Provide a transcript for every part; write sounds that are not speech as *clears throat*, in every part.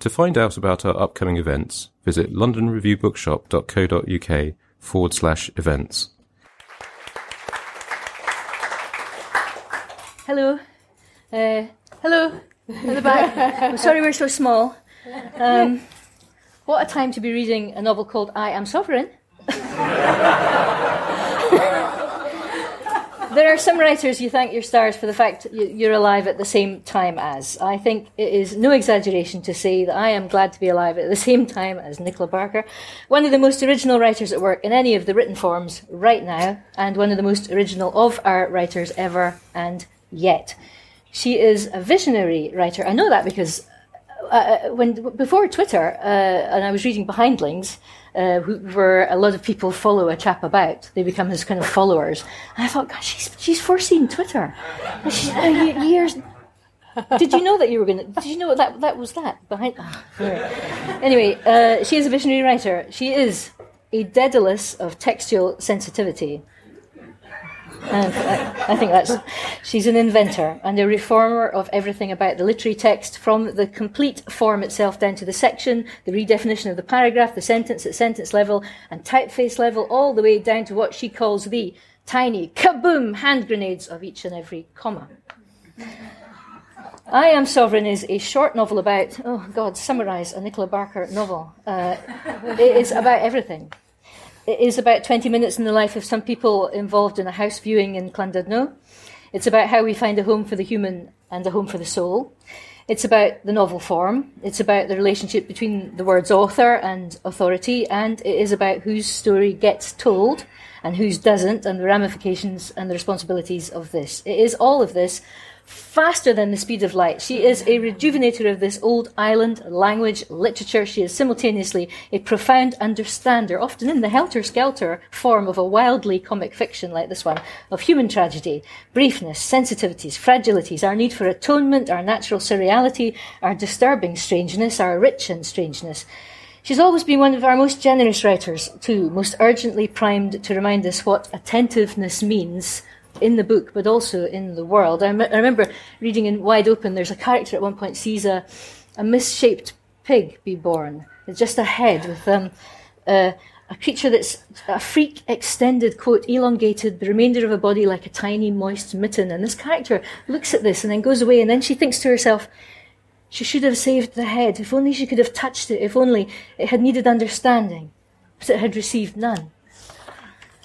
To find out about our upcoming events, visit londonreviewbookshop.co.uk forward slash events. Hello. Uh, hello. The back. I'm sorry we're so small. Um, what a time to be reading a novel called I Am Sovereign. *laughs* there are some writers you thank your stars for the fact you're alive at the same time as. I think it is no exaggeration to say that I am glad to be alive at the same time as Nicola Barker, one of the most original writers at work in any of the written forms right now, and one of the most original of our writers ever and yet. She is a visionary writer. I know that because uh, when before Twitter, uh, and I was reading Behindlings, uh, where a lot of people follow a chap about. They become his kind of followers. And I thought, gosh, she's she's foreseen Twitter. Uh, years. Did you know that you were going to? Did you know that that was that behind? Oh, anyway, uh, she is a visionary writer. She is a Daedalus of textual sensitivity. And I think that's she's an inventor and a reformer of everything about the literary text, from the complete form itself down to the section, the redefinition of the paragraph, the sentence at sentence level and typeface level, all the way down to what she calls the tiny kaboom hand grenades of each and every comma. I Am Sovereign is a short novel about, oh God, summarise a Nicola Barker novel. Uh, it is about everything. It is about 20 minutes in the life of some people involved in a house viewing in Llandudno. It's about how we find a home for the human and a home for the soul. It's about the novel form. It's about the relationship between the word's author and authority. And it is about whose story gets told and whose doesn't and the ramifications and the responsibilities of this. It is all of this faster than the speed of light. She is a rejuvenator of this old island language, literature. She is simultaneously a profound understander, often in the helter skelter form of a wildly comic fiction like this one, of human tragedy, briefness, sensitivities, fragilities, our need for atonement, our natural surreality, our disturbing strangeness, our rich and strangeness. She's always been one of our most generous writers, too, most urgently primed to remind us what attentiveness means in the book, but also in the world. I, I remember reading in Wide Open, there's a character at one point sees a, a misshaped pig be born. It's just a head with um, uh, a creature that's a freak extended quote, elongated, the remainder of a body like a tiny moist mitten. And this character looks at this and then goes away, and then she thinks to herself, she should have saved the head. If only she could have touched it. If only it had needed understanding. But it had received none.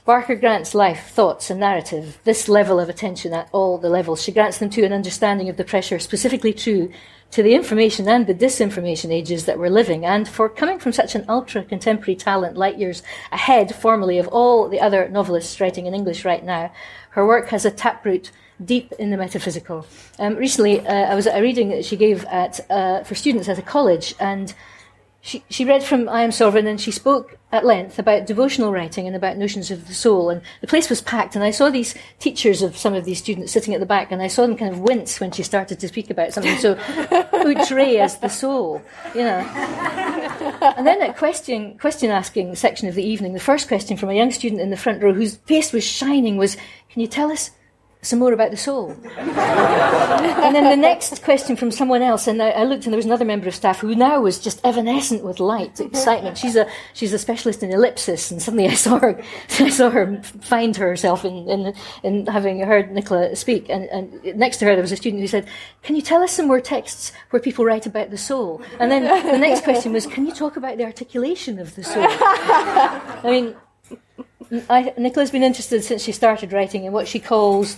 Barker grants life, thoughts, and narrative this level of attention at all the levels. She grants them to an understanding of the pressure specifically true to the information and the disinformation ages that we're living. And for coming from such an ultra contemporary talent, light years ahead formally of all the other novelists writing in English right now, her work has a taproot deep in the metaphysical. Um, recently, uh, I was at a reading that she gave at, uh, for students at a college, and she, she read from I Am Sovereign and she spoke at length about devotional writing and about notions of the soul. And the place was packed, and I saw these teachers of some of these students sitting at the back, and I saw them kind of wince when she started to speak about something so *laughs* outre as the soul, you know. And then at question question asking section of the evening, the first question from a young student in the front row whose face was shining was, "Can you tell us some more about the soul. *laughs* and then the next question from someone else, and I, I, looked and there was another member of staff who now was just evanescent with light, excitement. She's a she's a specialist in ellipsis, and suddenly I saw her *laughs* I saw her find herself in in, in having heard Nicola speak. And, and next to her there was a student who said, "Can you tell us some more texts where people write about the soul?" And then the next question was, "Can you talk about the articulation of the soul?" *laughs* I mean. I, Nicola's been interested since she started writing in what she calls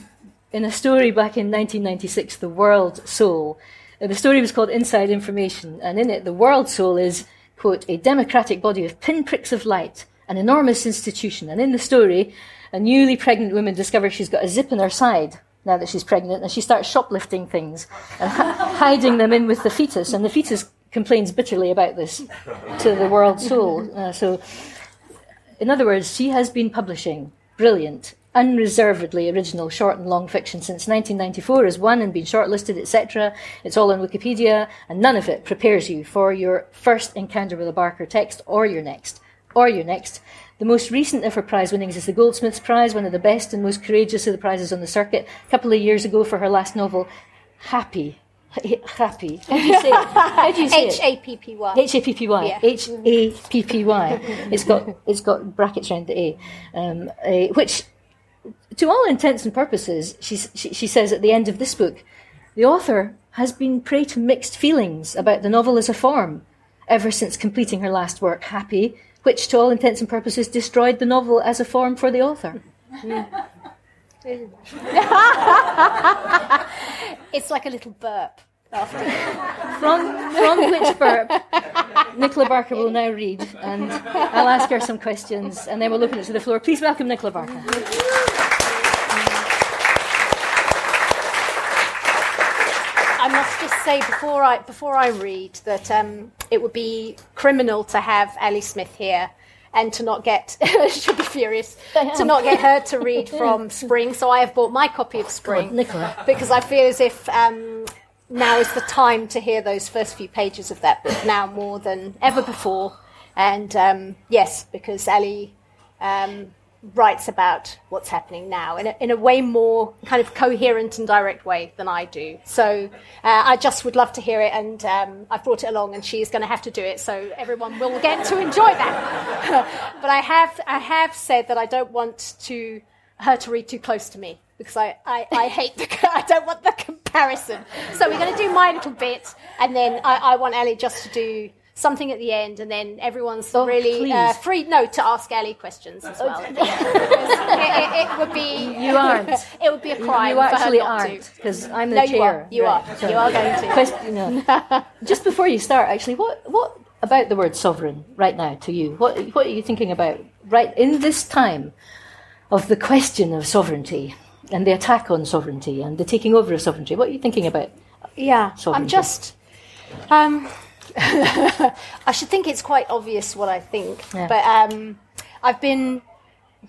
in a story back in 1996, The World Soul. Uh, the story was called Inside Information, and in it, the world soul is, quote, a democratic body of pinpricks of light, an enormous institution. And in the story, a newly pregnant woman discovers she's got a zip in her side now that she's pregnant, and she starts shoplifting things and hiding them in with the fetus. And the fetus complains bitterly about this to the world soul. Uh, so, in other words, she has been publishing brilliant unreservedly original short and long fiction since 1994 has won and been shortlisted, etc. It's all on Wikipedia, and none of it prepares you for your first encounter with a Barker text or your next. Or your next. The most recent ever prize winnings is the Goldsmiths Prize, one of the best and most courageous of the prizes on the circuit. A couple of years ago for her last novel, Happy. Happy. *laughs* How do you say it? How do you say H A P P Y. H A P P Y. H A P P Y. It's got it's got brackets around the A, um, a which to all intents and purposes, she, she, she says at the end of this book, the author has been prey to mixed feelings about the novel as a form ever since completing her last work, Happy, which to all intents and purposes destroyed the novel as a form for the author. *laughs* *laughs* it's like a little burp. From, from which burp Nicola Barker will now read, and I'll ask her some questions, and then we'll open it to the floor. Please welcome Nicola Barker. I must just say before I before I read that um, it would be criminal to have Ali Smith here and to not get *laughs* she'll be furious to not get her to read *laughs* from Spring. So I have bought my copy of Spring, on, Nicola. because I feel as if um, now is the time to hear those first few pages of that book now more than ever before. And um, yes, because Ali um, writes about what's happening now in a, in a way more kind of coherent and direct way than I do. So uh, I just would love to hear it, and um, I've brought it along, and she's going to have to do it, so everyone will get to enjoy that. *laughs* but I have I have said that I don't want to her to read too close to me because I, I, I hate the *laughs* I don't want the comparison. So we're going to do my little bit, and then I, I want Ali just to do something at the end, and then everyone's Oh, really uh, free. No, to ask Ali questions as well. at the end. it, it, it would be You aren't. *laughs* it would be a crime you for actually aren't, because I'm the No, chair. you are. You Right, are. so- You are going to. Question, no. *laughs* Just before you start, actually, what what about the word sovereign right now to you? What what are you thinking about right in this time of the question of sovereignty and the attack on sovereignty and the taking over of sovereignty? What are you thinking about? Yeah, I'm just. Um, *laughs* I should think it's quite obvious what I think, Yeah. but um, I've been.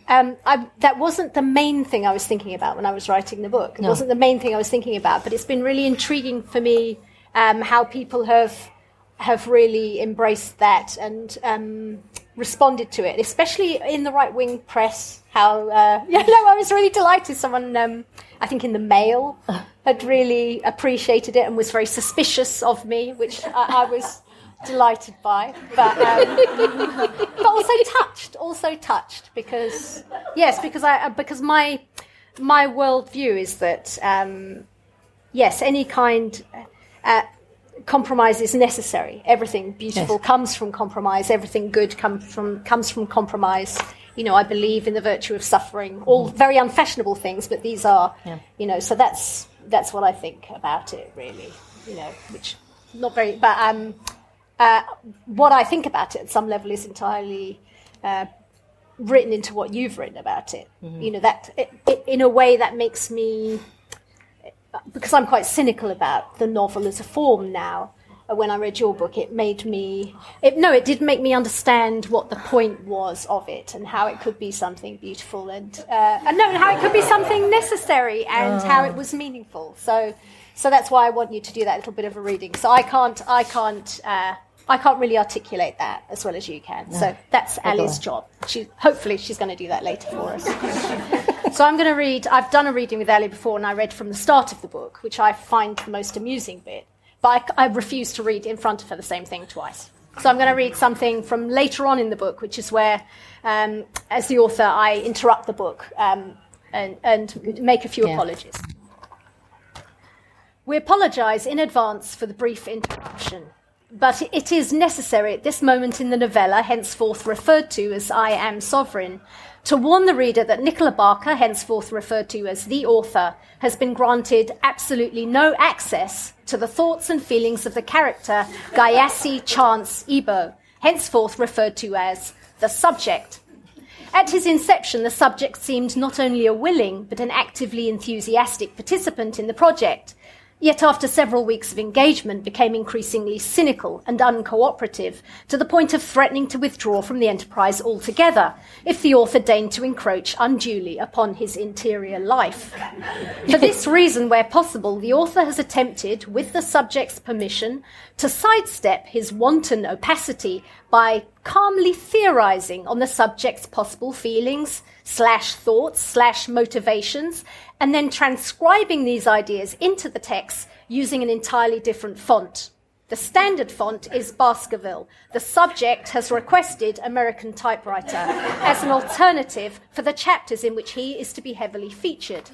Um, I, that wasn't the main thing I was thinking about when I was writing the book. It No. wasn't the main thing I was thinking about, but it's been really intriguing for me um, how people have have really embraced that and um, responded to it, especially in the right wing press. How uh, *laughs* yeah, no, I was really delighted. Someone, um, I think, in the Mail *laughs* had really appreciated it and was very suspicious of me, which I, I was delighted by, but um, *laughs* but also touched, also touched because yes, because I because my my worldview is that um, yes, any kind. Uh, compromise is necessary. Everything beautiful Yes. comes from compromise. Everything good comes from comes from compromise. You know, I believe in the virtue of suffering. All very unfashionable things, but these are, Yeah. you know. So that's that's what I think about it, really. You know, which not very, but um, uh, what I think about it at some level is entirely uh, written into what you've written about it. You know, that it, it, in a way that makes me because I'm quite cynical about the novel as a form now. uh, When I read your book, it made me. It, no, it did make me understand what the point was of it and how it could be something beautiful and uh, and no, and how it could be something necessary and how it was meaningful. So, so that's why I want you to do that little bit of a reading. So I can't, I can't, uh, I can't really articulate that as well as you can. So that's Ali's job. She hopefully she's going to do that later for us. *laughs* so I'm going to read, I've done a reading with Ali before, and I read from the start of the book, which I find the most amusing bit. But I, I refuse to read in front of her the same thing twice. So I'm going to read something from later on in the book, which is where, um, as the author, I interrupt the book um, and, and, make a few yeah. apologies. We apologise in advance for the brief interruption, but it is necessary at this moment in the novella, henceforth referred to as I Am Sovereign, to warn the reader that Nicola Barker, henceforth referred to as the author, has been granted absolutely no access to the thoughts and feelings of the character Gayassi Chance Ebo, henceforth referred to as the subject. At his inception, the subject seemed not only a willing but an actively enthusiastic participant in the project yet after several weeks of engagement became increasingly cynical and uncooperative, to the point of threatening to withdraw from the enterprise altogether if the author deigned to encroach unduly upon his interior life. For this *laughs* reason, where possible, the author has attempted, with the subject's permission, to sidestep his wanton opacity by calmly theorizing on the subject's possible feelings, slash thoughts, slash motivations, and then transcribing these ideas into the text using an entirely different font. The standard font is Baskerville. The subject has requested American typewriter as an alternative for the chapters in which he is to be heavily featured.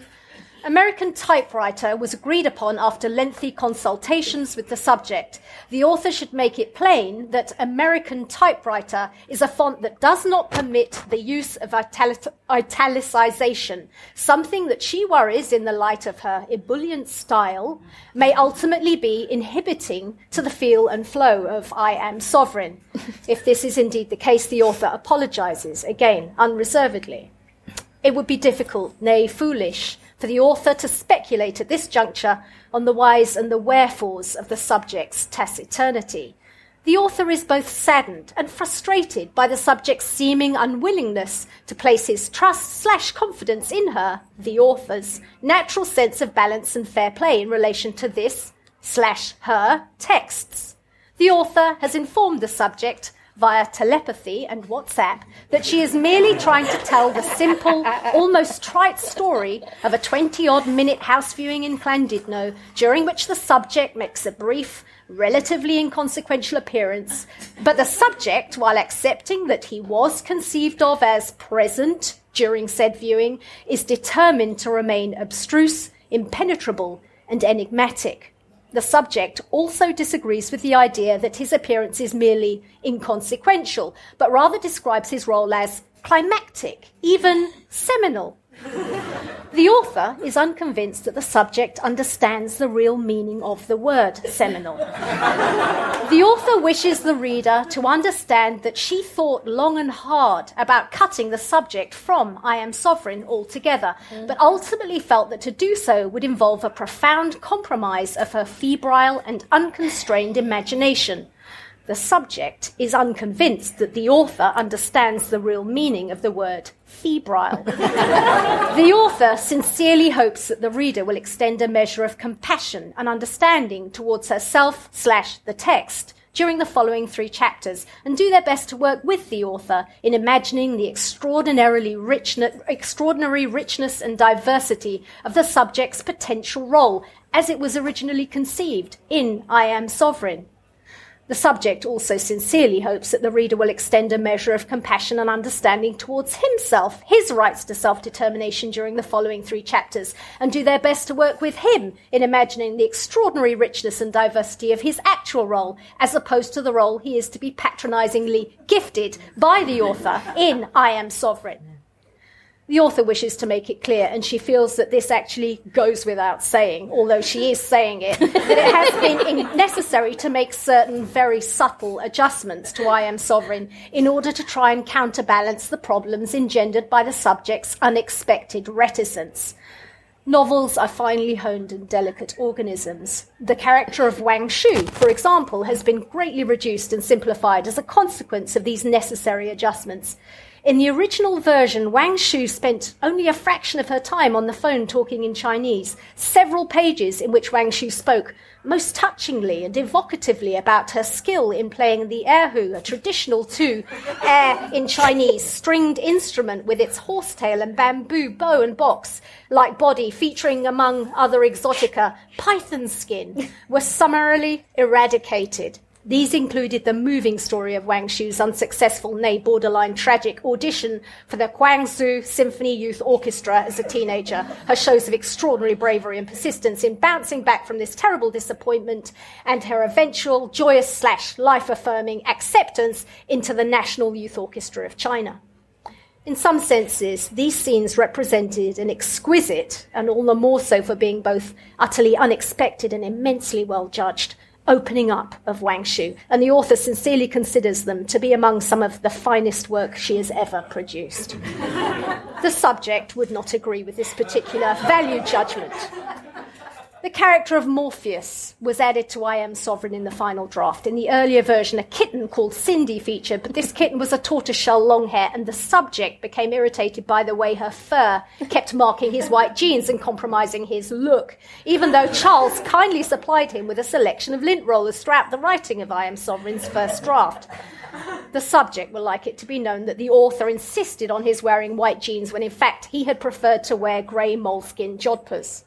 American typewriter was agreed upon after lengthy consultations with the subject. The author should make it plain that American typewriter is a font that does not permit the use of italicization, something that she worries, in the light of her ebullient style, may ultimately be inhibiting to the feel and flow of I Am Sovereign. if this is indeed the case, the author apologizes, again, unreservedly. It would be difficult, nay, foolish, for the author to speculate at this juncture on the whys and the wherefores of the subject's taciturnity. The author is both saddened and frustrated by the subject's seeming unwillingness to place his trust slash confidence in her, the author's, natural sense of balance and fair play in relation to this slash her texts. The author has informed the subject via telepathy and WhatsApp that she is merely trying to tell the simple, almost trite story of a 20 odd minute house viewing in Llandudno during which the subject makes a brief, relatively inconsequential appearance, but the subject, while accepting that he was conceived of as present during said viewing, is determined to remain abstruse, impenetrable, and enigmatic. The subject also disagrees with the idea that his appearance is merely inconsequential, but rather describes his role as climactic, even seminal. The author is unconvinced that the subject understands the real meaning of the word seminal. the author wishes the reader to understand that she thought long and hard about cutting the subject from I Am Sovereign altogether, but ultimately felt that to do so would involve a profound compromise of her febrile and unconstrained imagination. The subject is unconvinced that the author understands the real meaning of the word febrile. *laughs* the author sincerely hopes that the reader will extend a measure of compassion and understanding towards herself slash the text during the following three chapters and do their best to work with the author in imagining the extraordinarily rich, extraordinary richness and diversity of the subject's potential role as it was originally conceived in I Am Sovereign. The subject also sincerely hopes that the reader will extend a measure of compassion and understanding towards himself, his rights to self determination during the following three chapters, and do their best to work with him in imagining the extraordinary richness and diversity of his actual role, as opposed to the role he is to be patronizingly gifted by the author in I Am Sovereign. The author wishes to make it clear, and she feels that this actually goes without saying, although she is saying it, *laughs* that it has been necessary to make certain very subtle adjustments to I Am Sovereign in order to try and counterbalance the problems engendered by the subject's unexpected reticence. Novels are finely honed and delicate organisms. The character of Wang Shu, for example, has been greatly reduced and simplified as a consequence of these necessary adjustments. In the original version, Wang Shu spent only a fraction of her time on the phone talking in Chinese. Several pages in which Wang Shu spoke most touchingly and evocatively about her skill in playing the erhu, a traditional two air in Chinese stringed instrument with its horsetail and bamboo bow and box like body, featuring among other exotica python skin, were summarily eradicated. These included the moving story of Wang Shu's unsuccessful, nay borderline tragic audition for the Guangzhou Symphony Youth Orchestra as a teenager, her shows of extraordinary bravery and persistence in bouncing back from this terrible disappointment, and her eventual joyous slash life affirming acceptance into the National Youth Orchestra of China. In some senses, these scenes represented an exquisite, and all the more so for being both utterly unexpected and immensely well judged, opening up of Wang Shu, and the author sincerely considers them to be among some of the finest work she has ever produced. *laughs* the subject would not agree with this particular value judgment. The character of Morpheus was added to I Am Sovereign in the final draft. In the earlier version, a kitten called Cindy featured, but this kitten was a tortoiseshell long hair, and the subject became irritated by the way her fur kept marking his white jeans and compromising his look, even though Charles kindly supplied him with a selection of lint rollers throughout the writing of I Am Sovereign's first draft. The subject will like it to be known that the author insisted on his wearing white jeans when in fact he had preferred to wear grey moleskin jodhpurs.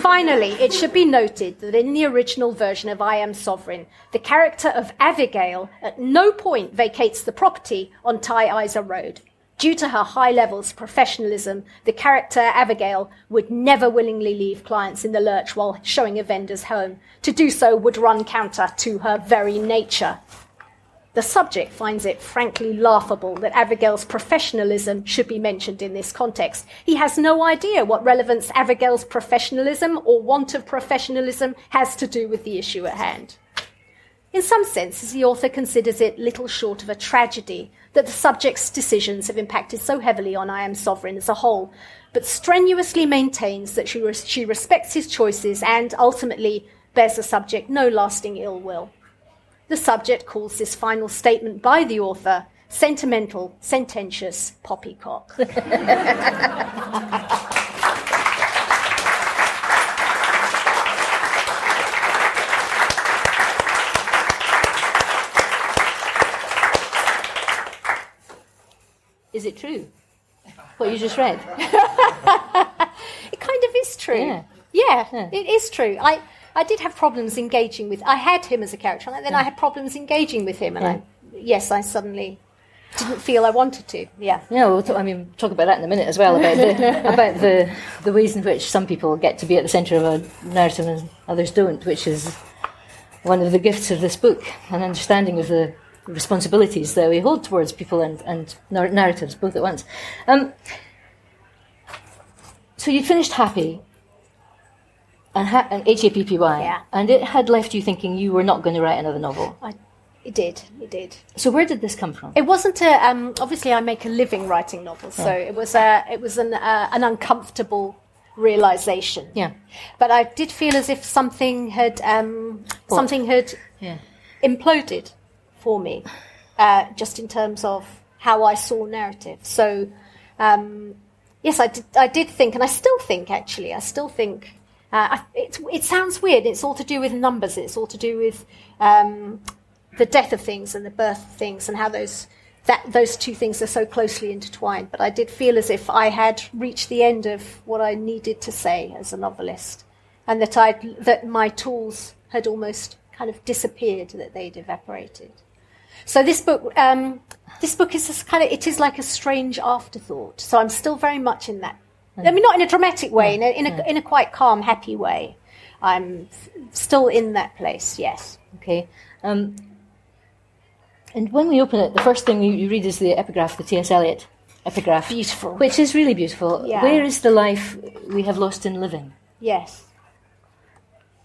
Finally, it should be noted that in the original version of I Am Sovereign, the character of Abigail at no point vacates the property on Tai Isa Road. Due to her high levels of professionalism, the character Abigail would never willingly leave clients in the lurch while showing a vendor's home. To do so would run counter to her very nature. The subject finds it frankly laughable that Abigail's professionalism should be mentioned in this context. He has no idea what relevance Abigail's professionalism or want of professionalism has to do with the issue at hand. In some senses, the author considers it little short of a tragedy that the subject's decisions have impacted so heavily on I Am Sovereign as a whole, but strenuously maintains that she, res- she respects his choices and ultimately bears the subject no lasting ill will. The subject calls this final statement by the author sentimental, sententious poppycock. *laughs* Is it true? What you just read? *laughs* it kind of is true. Yeah. Yeah, Yeah. it is true. I, I did have problems engaging with. I had him as a character, and then I had problems engaging with him, and I, yes, I suddenly didn't feel I wanted to. Yeah. Yeah, we'll talk, I mean, talk about that in a minute as well about the *laughs* about the the ways in which some people get to be at the centre of a narrative and others don't, which is one of the gifts of this book, an understanding of the responsibilities that we hold towards people and and narratives both at once. Um, so you finished happy. And, ha- and H A P P Y, Yeah. and it had left you thinking you were not going to write another novel. I, it did. It did. So where did this come from? It wasn't a. Um, obviously, I make a living writing novels, so it was a. It was an uh, an uncomfortable realization. Yeah. But I did feel as if something had um, something had Yeah. imploded for me, uh, just in terms of how I saw narrative. So, um, yes, I did, I did think, and I still think, actually, I still think. Uh, it, it sounds weird. It's all to do with numbers. It's all to do with um, the death of things and the birth of things, and how those that those two things are so closely intertwined. But I did feel as if I had reached the end of what I needed to say as a novelist, and that I that my tools had almost kind of disappeared, that they'd evaporated. So this book, um, this book is kind of it is like a strange afterthought. So I'm still very much in that. I mean, not in a dramatic way, in a, in a, in a quite calm, happy way. I'm still in that place. Yes. Okay. Um, and when we open it, the first thing you, you read is the epigraph, the T.S. Eliot epigraph. Beautiful. Which is really beautiful. Yeah. Where is the life we have lost in living? Yes.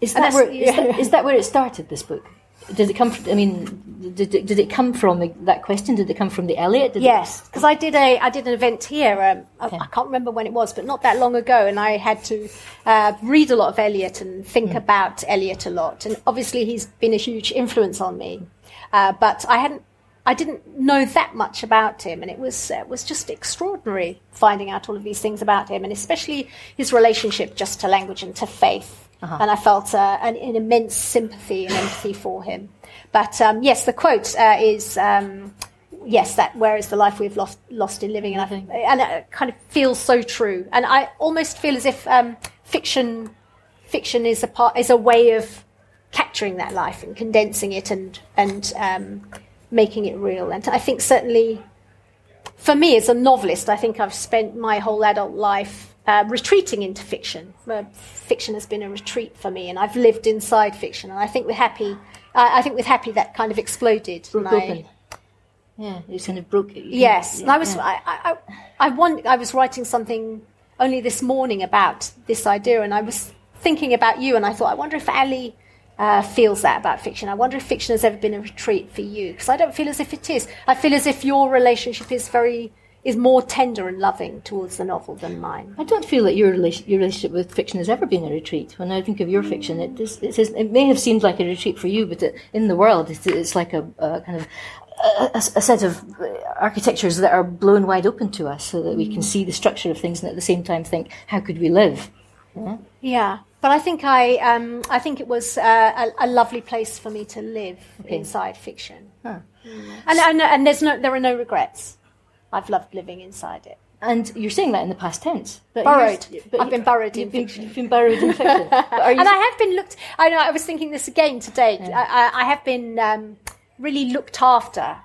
Is that, where, is, *laughs* that, is that where it started, this book? Did it come from, I mean, did it, did it come from that question? Did it come from the Eliot? Did Yes, because I did a I did an event here. Um, I- Okay. I can't remember when it was, but not that long ago, and I had to uh, read a lot of Eliot and think Hmm. about Eliot a lot. And obviously, he's been a huge influence on me. Uh, but I hadn't, I didn't know that much about him, and it was uh, was just extraordinary finding out all of these things about him, and especially his relationship just to language and to faith. And I felt uh, an, an, immense sympathy and empathy for him. But um, yes, the quote uh, is. Um, yes, that where is the life we've lost lost in living, and, I, and it kind of feels so true. And I almost feel as if um, fiction fiction is a part is a way of capturing that life and condensing it and and um, making it real. And I think certainly for me as a novelist, I think I've spent my whole adult life uh, retreating into fiction. Uh, fiction has been a retreat for me, and I've lived inside fiction. And I think with Happy, uh, I think with Happy that kind of exploded. Broke I. Yeah, it kind of broke. Yes, yeah, I was. Yeah. I, I, I, want, I was writing something only this morning about this idea, and I was thinking about you, and I thought, I wonder if Ali uh, feels that about fiction. I wonder if fiction has ever been a retreat for you, because I don't feel as if it is. I feel as if your relationship is very is more tender and loving towards the novel than mine. I don't feel that your relation, your relationship with fiction has ever been a retreat. When I think of your fiction, it, is, it, is, it may have seemed like a retreat for you, but it, in the world, it's, it's like a, a, kind of a, a, set of architectures that are blown wide open to us, so that we can see the structure of things, and at the same time think, how could we live? Yeah. yeah. But I think I, um, I think it was uh, a, a, lovely place for me to live okay. inside fiction, huh. mm. and, and, and there's no, there are no regrets. I've loved living inside it. And you're saying that in the past tense. But burrowed. But I've been burrowed in been, fiction. You've been burrowed in fiction. and I have been looked. I know. I was thinking this again today. Yeah. I, I, have been um, really looked after.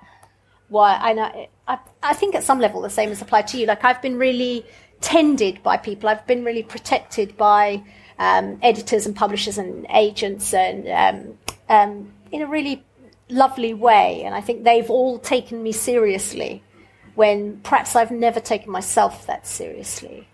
Why? I know. I, I think at some level the same has applied to you. Like I've been really tended by people. I've been really protected by um, editors and publishers and agents and um, um, in a really lovely way. And I think they've all taken me seriously when perhaps I've never taken myself that seriously.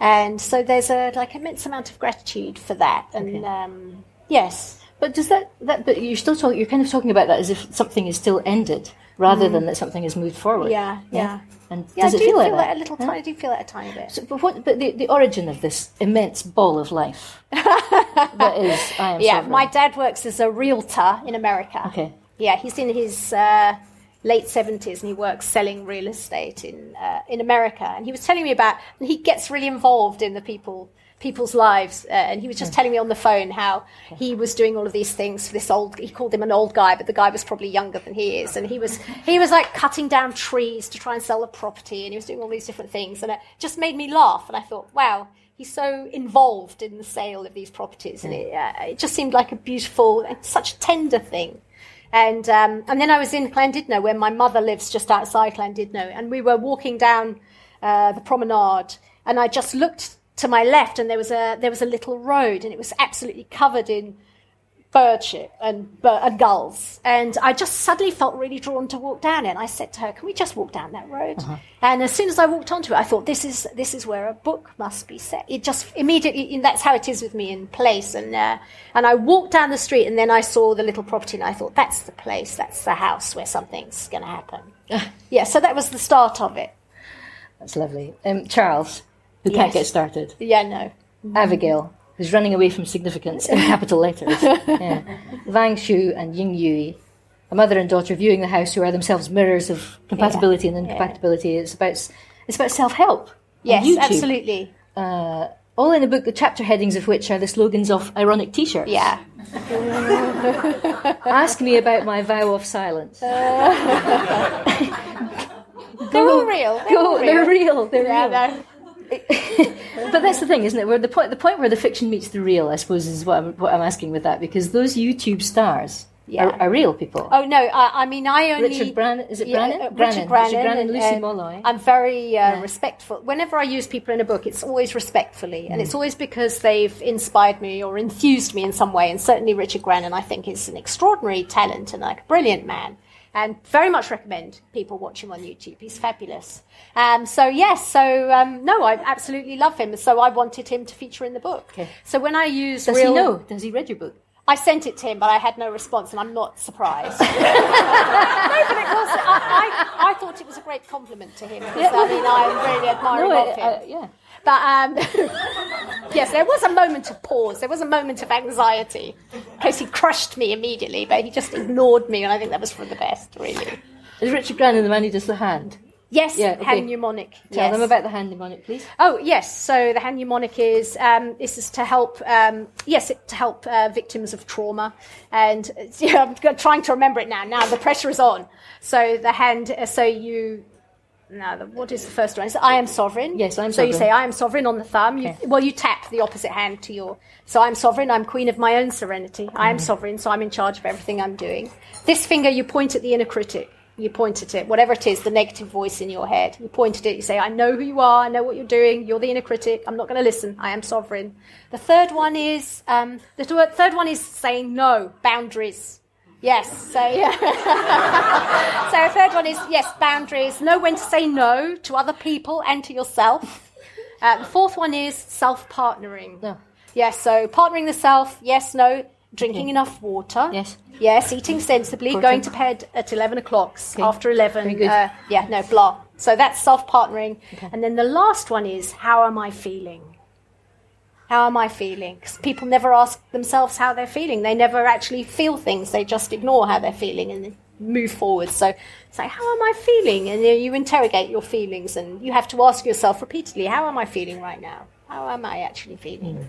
And so there's a like immense amount of gratitude for that. And okay. Um, yes. But does that, that but you're still talking you're kind of talking about that as if something is still ended rather mm. than that something has moved forward. Yeah, yeah. yeah. And yeah, does I it feel, like that? that? A little tiny, I do feel that a tiny bit. So, but what? But the, the origin of this immense ball of life *laughs* that is I am. Yeah, my dad works as a realtor in America. Okay. Yeah, he's in his uh, late seventies and he works selling real estate in uh, in America. And he was telling me about, and he gets really involved in the people people's lives. Uh, and he was just telling me on the phone how he was doing all of these things for this old. He called him an old guy, but the guy was probably younger than he is. And he was he was like cutting down trees to try and sell the property, and he was doing all these different things. And it just made me laugh. And I thought, wow. He's so involved in the sale of these properties, and it, uh, it just seemed like a beautiful, such a tender thing. And um, and then I was in Llandudno, where my mother lives just outside Llandudno, and we were walking down uh, the promenade, and I just looked to my left, and there was a there was a little road, and it was absolutely covered in birdship and, and gulls. And I just suddenly felt really drawn to walk down it. And I said to her, "Can we just walk down that road?" Uh-huh. And as soon as I walked onto it, I thought, "This is this is where a book must be set." It just immediately that's how it is with me in place. And uh, and I walked down the street, and then I saw the little property, and I thought, "That's the place. That's the house where something's going to happen." yeah. So that was the start of it. That's lovely. Um, Charles who yes. can't get started. Yeah, no. Abigail, who's running away from significance in *laughs* capital letters. Yeah. Wang Shu and Ying Yui, a mother and daughter viewing the house who are themselves mirrors of compatibility yeah. and incompatibility. Yeah. It's about it's about self help. Yes, absolutely. Uh, all in a book, the chapter headings of which are the slogans of ironic T-shirts. Yeah. *laughs* Ask me about my vow of silence. Uh, *laughs* they're all real. They're, all real. they're real. They're yeah, real. But that's the thing, isn't it? Where the point, the point where the fiction meets the real, I suppose, is what I'm, what I'm asking with that, because those YouTube stars yeah. are, are, real people. Oh no, I, I mean, I only Richard Grannon. Is it yeah, Brannon? Uh, Richard Grannon, Richard Grannon, Lucy uh, Molloy. I'm very uh, yeah. respectful. Whenever I use people in a book, it's always respectfully, and mm. it's always because they've inspired me or enthused me in some way. And certainly, Richard Grannon, I think, is an extraordinary talent and like a brilliant man and very much recommend people watch him on YouTube. He's fabulous. Um, so yes, so um, no, I absolutely love him. So I wanted him to feature in the book. Okay. So when I use does real, he know? Does he read your book? I sent it to him, but I had no response, and I'm not surprised. *laughs* no, but it was. I, I, I, thought it was a great compliment to him. Because, I mean, I'm really admiring no, him. Yeah. But um, *laughs* yes, there was a moment of pause. There was a moment of anxiety in case he crushed me immediately, but he just ignored me, and I think that was for the best, really. Is Richard Grannon the man who does the hand? Yes, Yeah, okay. hand mnemonic. Tell yes. them about the hand mnemonic, please. Oh yes, so the hand mnemonic is um, this is to help um, yes it, to help uh, victims of trauma, and *laughs* yeah, I'm trying to remember it now. Now the pressure is on. So the hand, uh, so you. Now, the, what is the first one? It's I am sovereign. Yes, I am So you say I am sovereign on the thumb. You, Okay. Well, you tap the opposite hand to your. So I'm sovereign. I'm queen of my own serenity. I Mm-hmm. am sovereign. So I'm in charge of everything I'm doing. This finger, you point at the inner critic. You point at it, whatever it is, the negative voice in your head. You point at it. You say, "I know who you are. I know what you're doing. You're the inner critic. I'm not going to listen. I am sovereign." The third one is um, the th- third one is saying no. Boundaries. Yes. So yeah. *laughs* so third one is yes, boundaries. Know when to say no to other people and to yourself. Uh, the fourth one is self partnering. No. Yes. So partnering the self. Yes. No. Drinking enough water. Yes. Yes. Eating sensibly. Fourteen. Going to bed at eleven o'clock. After eleven. Uh, yeah. No. Blah. So that's self partnering. And then the last one is how am I feeling? How am I feeling? Because people never ask themselves how they're feeling. They never actually feel things. They just ignore how they're feeling and move forward. So it's like, how am I feeling? And you interrogate your feelings and you have to ask yourself repeatedly, how am I feeling right now? How am I actually feeling?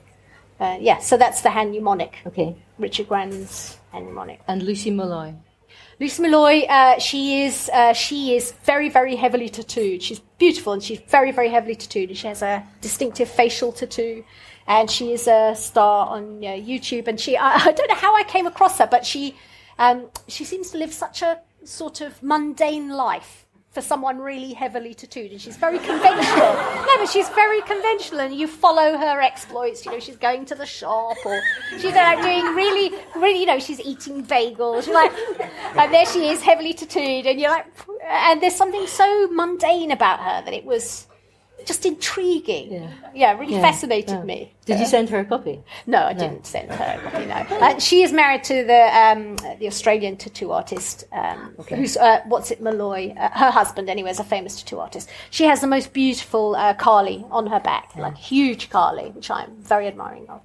Uh, yeah, so that's the hand mnemonic. Okay. Richard Grannon's hand mnemonic. And Lucy Malloy. Lucy Malloy, uh, she is uh, she is very very heavily tattooed. She's beautiful and she's very very heavily tattooed. And she has a distinctive facial tattoo, and she is a star on uh, YouTube. And she I, I don't know how I came across her, but she um, she seems to live such a sort of mundane life for someone really heavily tattooed. And she's very conventional. no, but she's very conventional, and you follow her exploits. You know, she's going to the shop or she's uh, doing really really you know she's eating bagels. You're like, and there she is, heavily tattooed, and you're like, and there's something so mundane about her that it was just intriguing. Yeah. Yeah, really Yeah, fascinated yeah. me. Did you send her a copy? No, I didn't send her. a copy, No, uh, she is married to the um, the Australian tattoo artist, um, who's uh, what's it, Malloy. Uh, her husband, anyway, is a famous tattoo artist. She has the most beautiful uh, Kali on her back, like huge Kali, which I'm very admiring of.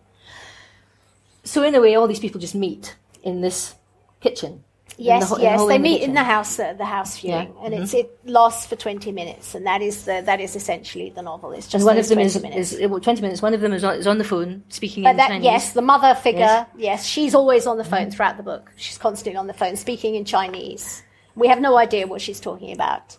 So in a way, all these people just meet in this kitchen. Yes, the the yes, hole they the meet in the house, uh, the house viewing, Yeah, and it's, it lasts for twenty minutes, and that is the, that is essentially the novel. It's just one of them 20 is, minutes. is well, twenty minutes. One of them is on, is on the phone speaking But in that, Chinese. yes, the mother figure, Yes. yes. she's always on the phone throughout the book. She's constantly on the phone speaking in Chinese. We have no idea what she's talking about.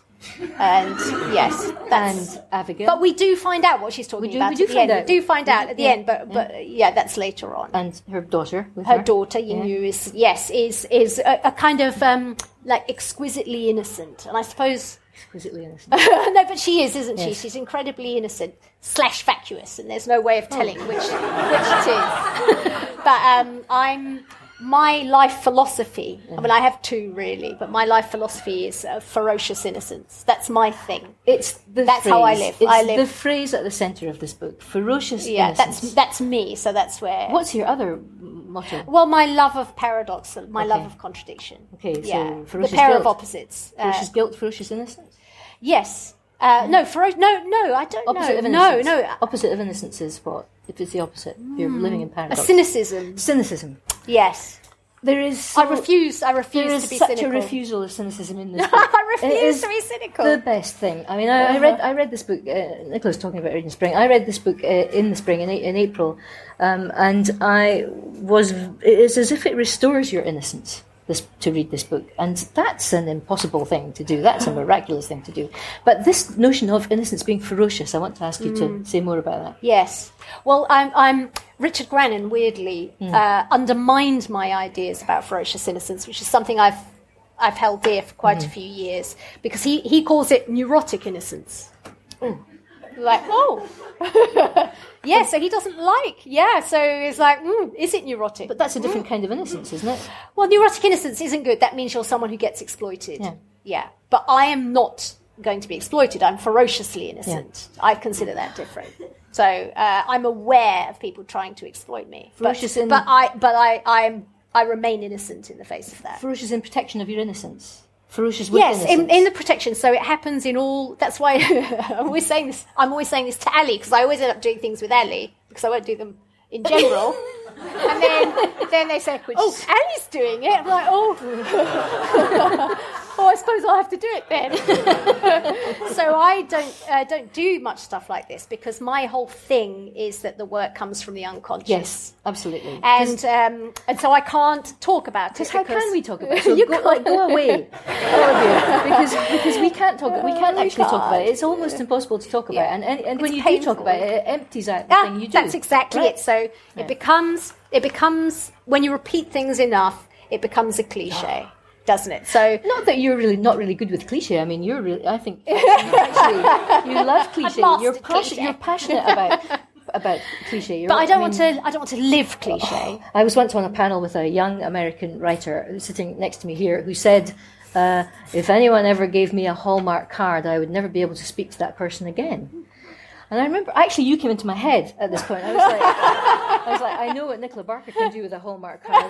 And yes, that's. and Abigail. but we do find out what she's talking do- about we do find out. We do find out at the yeah, end, but but yeah, that's later on. and her daughter with her her daughter Yinu is yes is is a, a kind of um, like exquisitely innocent, and I suppose *laughs* exquisitely innocent. no, but she is, isn't she? She's incredibly innocent slash vacuous, and there's no way of telling which which it is. *laughs* but um, I'm my life philosophy. I mean, I have two really, but my life philosophy is uh, ferocious innocence. That's my thing. It's the That's how I live. It's I live- the phrase at the centre of this book: ferocious innocence. Yeah, innocence. that's that's me. So that's where. What's your other motto? well, my love of paradox, my love of contradiction. Okay, so yeah, the pair of guilt. opposites. Uh, ferocious guilt, ferocious innocence. yes. Uh, no, ferocious. no, no, I don't Opposite know. of no, no, Opposite of innocence is what? If it's the opposite, you're living in paradise. a cynicism. Cynicism. Yes. There is. I refuse. I refuse is to be such cynical. a refusal of cynicism in this book. *laughs* I refuse to be cynical. The best thing. I mean, I, I read I read this book. Uh, Nicola's talking about in spring. I read this book uh, in the spring in, in April, um, and I was. It is as if it restores your innocence. This to read this book, and that's an impossible thing to do. That's a miraculous thing to do. But this notion of innocence being ferocious, I want to ask you to mm. say more about that. yes. Well, I'm. I'm Richard Grannon. Weirdly, mm. uh, undermined my ideas about ferocious innocence, which is something I've I've held dear for quite mm. a few years because he he calls it neurotic innocence. Like oh. *laughs* yeah, so he doesn't like. Yeah, so it's like, mm, is it neurotic? But that's a different kind of innocence, isn't it? Well, neurotic innocence isn't good. That means you're someone who gets exploited. Yeah. Yeah. But I am not going to be exploited. I'm ferociously innocent. I consider that different. So uh, I'm aware of people trying to exploit me. Ferocious but, in- but I but I I'm I remain innocent in the face of that. Ferocious in protection of your innocence. Yes, in, in the protection. So it happens in all. That's why *laughs* I'm always saying this. I'm always saying this to Ali because I always end up doing things with Ali because I won't do them in *laughs* general. and then then they say, "Oh, oh Ali's doing it." I'm like, "Oh." *laughs* oh, I suppose I'll have to do it then. *laughs* so I don't uh, don't do much stuff like this because my whole thing is that the work comes from the unconscious. Yes, absolutely. And um, and so I can't talk about it. Because how can we talk about it? *laughs* So You go, like, go away, all of you, because because we can't talk. We can't we actually talk about it. It's almost impossible to talk about. Yeah. And and, and when you do talk about it, it empties out the Yeah, thing you do. that's exactly Right? it. So it becomes it becomes when you repeat things enough, it becomes a cliche, doesn't it? So Not that you're really not really good with cliche. I mean, you're really. I think *laughs* actually you love cliche. You're passionate. You're passionate about *laughs* about cliche. You're, but I don't want mean, to I don't want to live cliche. I was once on a panel with a young American writer sitting next to me here who said, uh, if anyone ever gave me a Hallmark card, I would never be able to speak to that person again. And I remember, actually, you came into my head at this point. I was like, I, was like, I know what Nicola Barker can do with a Hallmark card.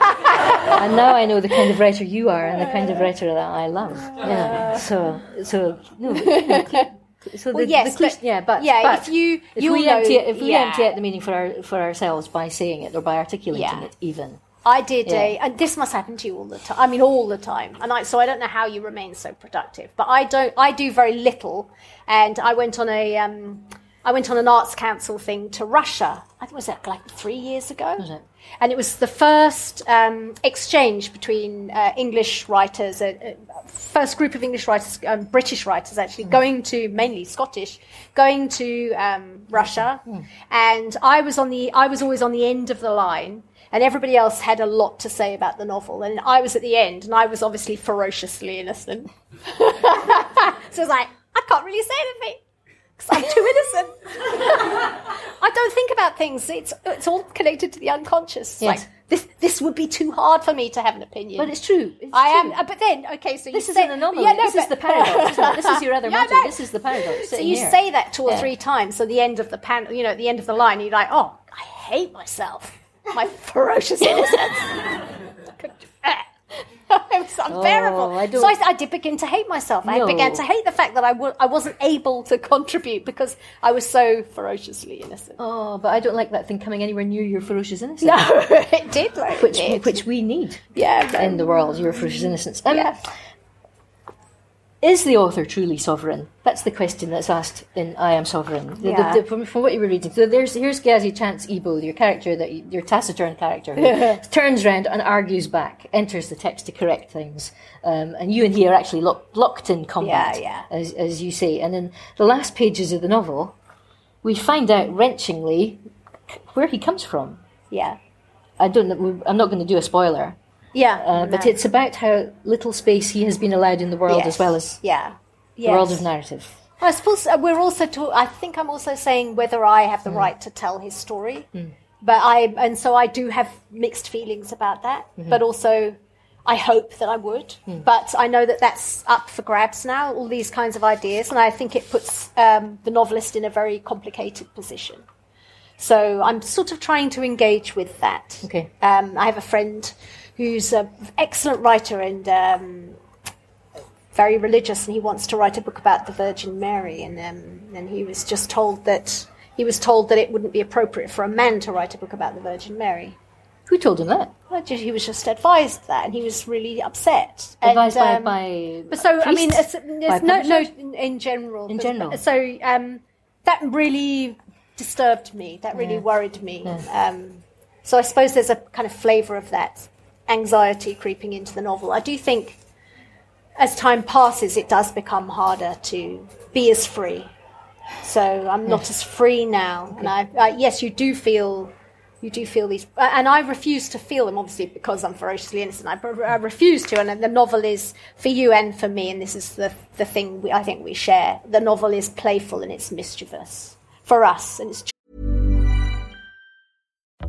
And now I know the kind of writer you are and the kind of writer that I love. Yeah. So, so, no. So the, Well, yes, the cliche- but- yeah, but yeah, but if you- if we know- empty if we yeah. empty out the meaning for our for ourselves by saying it or by articulating Yeah. it, even I did Yeah. a, and this must happen to you all the time. I mean, all the time. And I, so I don't know how you remain so productive. But I don't. I do very little. And I went on a, um, I went on an arts council thing to Russia. I think it was that like three years ago. It? And it was the first um, exchange between uh, English writers, uh, uh, first group of English writers, um, British writers actually, going to mainly Scottish, going to um, Russia, and I was on the, I was always on the end of the line, and everybody else had a lot to say about the novel, and I was at the end, and I was obviously ferociously innocent. *laughs* so I was like, I can't really say anything. Because I'm too innocent. I don't think about things. It's it's all connected to the unconscious. Yes. Like this this would be too hard for me to have an opinion. But it's true. It's I am. true. uh, But then, okay, so This is say, an anomaly. Yeah, no, this is the paradox. This is your *laughs* other Yeah, I motto. know. This is the paradox. So you here. say that two or Yeah. three times. So the end of the pan, you know, at the end of the line, you're like, oh, I hate myself. My ferocious innocence. *laughs* *laughs* it was unbearable. Oh, I so I, I did begin to hate myself. I began to hate the fact that I w- I wasn't able to contribute because I was so ferociously innocent. Oh, but I don't like that thing coming anywhere near your ferocious innocence. No, *laughs* it did. Like, Which, it which we need yeah, in the world, your ferocious innocence. Um, yeah. Is the author truly sovereign? That's the question that's asked in I Am Sovereign. The- the- Yeah. the- from, from what you were reading. So there's here's Gazi Chance Ebo, your character, that you, your taciturn character, who *laughs* turns round and argues back, enters the text to correct things. Um, and you and he are actually lock, locked in combat, Yeah, yeah. As, as you say. And in the last pages of the novel, we find out wrenchingly where he comes from. Yeah. I don't know, I'm not going to do a spoiler. Yeah. Uh, but it's about how little space he has been allowed in the world Yes. as well as yeah. the world of narrative. I suppose uh, we're also. To, I think I'm also saying whether I have the Hmm. right to tell his story, but I and so I do have mixed feelings about that. Mm-hmm. But also, I hope that I would. Hmm. But I know that that's up for grabs now. All these kinds of ideas, and I think it puts um, the novelist in a very complicated position. So I'm sort of trying to engage with that. Okay. Um, I have a friend who's an excellent writer and um, very religious, and he wants to write a book about the Virgin Mary. And um, and he was just told that he was told that it wouldn't be appropriate for a man to write a book about the Virgin Mary. Who told him that? Well, He was just advised that, and he was really upset. Advised and, by, um, by but so I mean, it's, it's no, no, in, in general. In But- general. So um, that really disturbed me. That really worried me. Um, so I suppose there's a kind of flavour of that anxiety creeping into the novel. I do think, as time passes, it does become harder to be as free. So I'm not as free now, and I, I yes, you do feel. You do feel these, uh, and I refuse to feel them, obviously, because I'm ferociously innocent. I, I refuse to, and the novel is for you and for me, and this is the the thing we, I think we share. The novel is playful and it's mischievous for us, and it's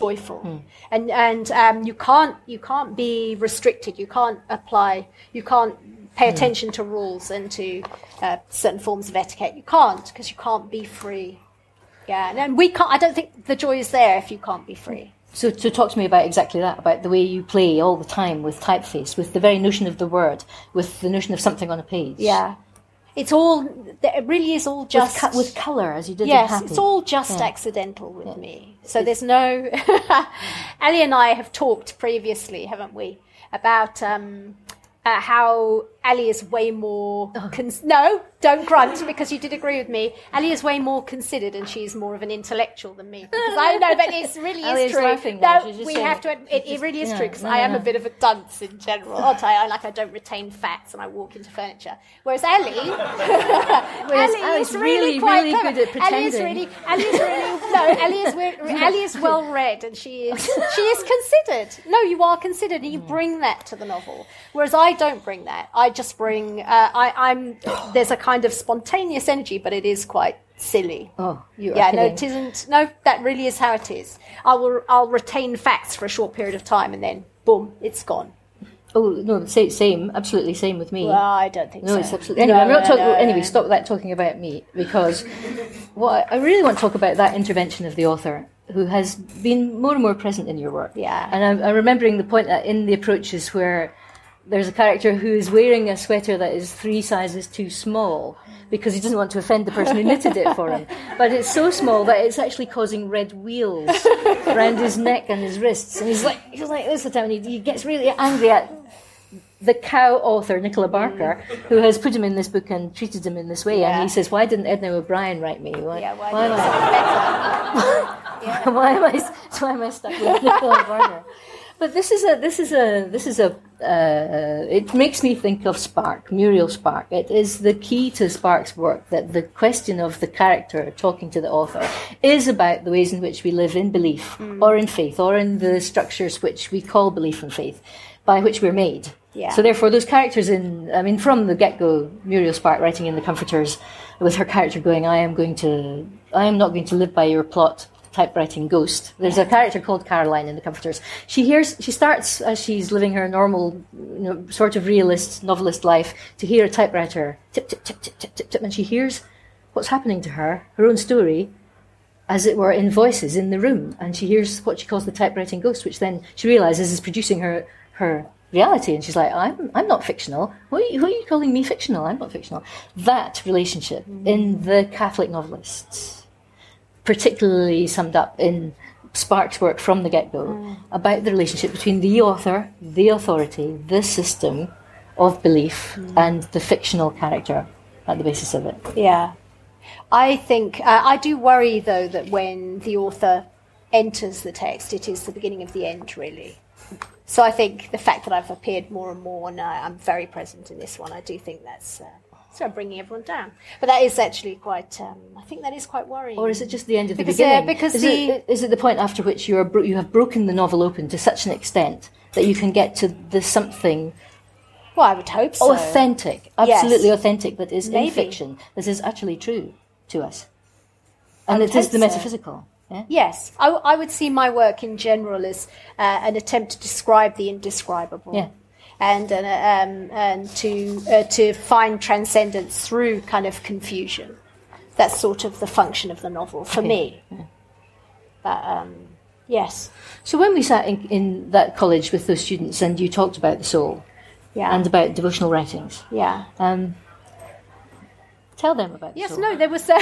joyful. And and um, you can't you can't be restricted. You can't apply you can't pay attention to rules and to uh, certain forms of etiquette. You can't because you can't be free. Yeah and, and we can't i don't think the joy is there if you can't be free. So, so talk to me about exactly that, about the way you play all the time with typeface, with the very notion of the word, with the notion of something on a page. yeah it's all it really is all With, just co- with colour, as you did Yes, it's all just Yeah. accidental with me. So there's no. *laughs* Ali and I have talked previously, haven't we, about um, uh, how Ali is way more. *laughs* Oh. Cons- no, don't grunt because you did agree with me. Ali is way more considered, and she's more of an intellectual than me. Because I know but it really is is true. no, we have to. it. It, it really is Yeah, true because no, I am no. a bit of a dunce in general. I'll tell you, I like I don't retain facts and I walk into furniture. Whereas Ali, *laughs* Whereas Ali's is really, really, quite really good at Ali is really, Ali is really, no, Ali is, Ali *laughs* is well read and she is, she is considered. No, you are considered and you mm. bring that to the novel. Whereas I don't bring that. I just bring, uh, I, I'm, there's a kind of spontaneous energy, but it is quite silly. Oh, you are yeah, no, it isn't. No, that really is how it is. I will, I'll retain facts for a short period of time and then, boom, it's gone. Oh no, sa- same, absolutely same with me. Well, I don't think No, so. it's absolutely. Anyway, No, I'm not no, talking. no, anyway, no. stop that talking about me because what I I really want to talk about that intervention of the author who has been more and more present in your work. Yeah. and I'm, I'm remembering the point that in the approaches where there's a character who is wearing a sweater that is three sizes too small because he doesn't want to offend the person who knitted it for him. *laughs* But it's so small that it's actually causing red wheels around his neck and his wrists, and he's like he's like this the time, and he, he gets really angry at the cow author Nicola Barker, mm. who has put him in this book and treated him in this way, and he says, "Why didn't Edna O'Brien write me? Why, Yeah, why, why am I, *laughs* why am I, why am I stuck with Nicola Barker?" *laughs* But this is a, this is a, this is a. Uh, it makes me think of Spark, Muriel Spark. It is the key to Spark's work that the question of the character talking to the author is about the ways in which we live in belief, or in faith, or in the structures which we call belief and faith, by which we're made. Yeah. So therefore, those characters in, I mean, from the get-go, Muriel Spark writing in The Comforters, with her character going, "I am going to, I am not going to live by your plot." Typewriting ghost. There's a character called Caroline in The Comforters. She hears, she starts as she's living her normal, you know, sort of realist novelist life to hear a typewriter tip tip tip tip tip tip tip, and she hears what's happening to her, her own story, as it were, in voices in the room, and she hears what she calls the typewriting ghost, which then she realizes is producing her her reality, and she's like, "I'm I'm not fictional. Who are you, who are you calling me fictional? I'm not fictional." That relationship in the Catholic novelists, particularly summed up in Spark's work from the get go, about the relationship between the author, the authority, the system of belief, and the fictional character at the basis of it. Yeah. I think, uh, I do worry though that when the author enters the text, it is the beginning of the end, really. So I think the fact that I've appeared more and more and I, I'm very present in this one, I do think that's uh, sort of bringing everyone down. But that is actually quite, um, I think that is quite worrying. Or is it just the end of the Because, uh, beginning? because is, the- it, is it the point after which you are bro- you have broken the novel open to such an extent that you can get to the something Well, I would hope so. authentic, Yes. absolutely authentic, that is Maybe. in fiction, that is actually true to us, and it is the so. metaphysical. Yeah? Yes, I, I would see my work in general as uh, an attempt to describe the indescribable. Yeah. And, uh, um, and to, uh, to find transcendence through kind of confusion. That's sort of the function of the novel for me. But, um, yes. So when we sat in, in that college with those students, and you talked about the soul Yeah. and about devotional writings, yeah. um, tell them about the Yes, soul. no, there was. Uh,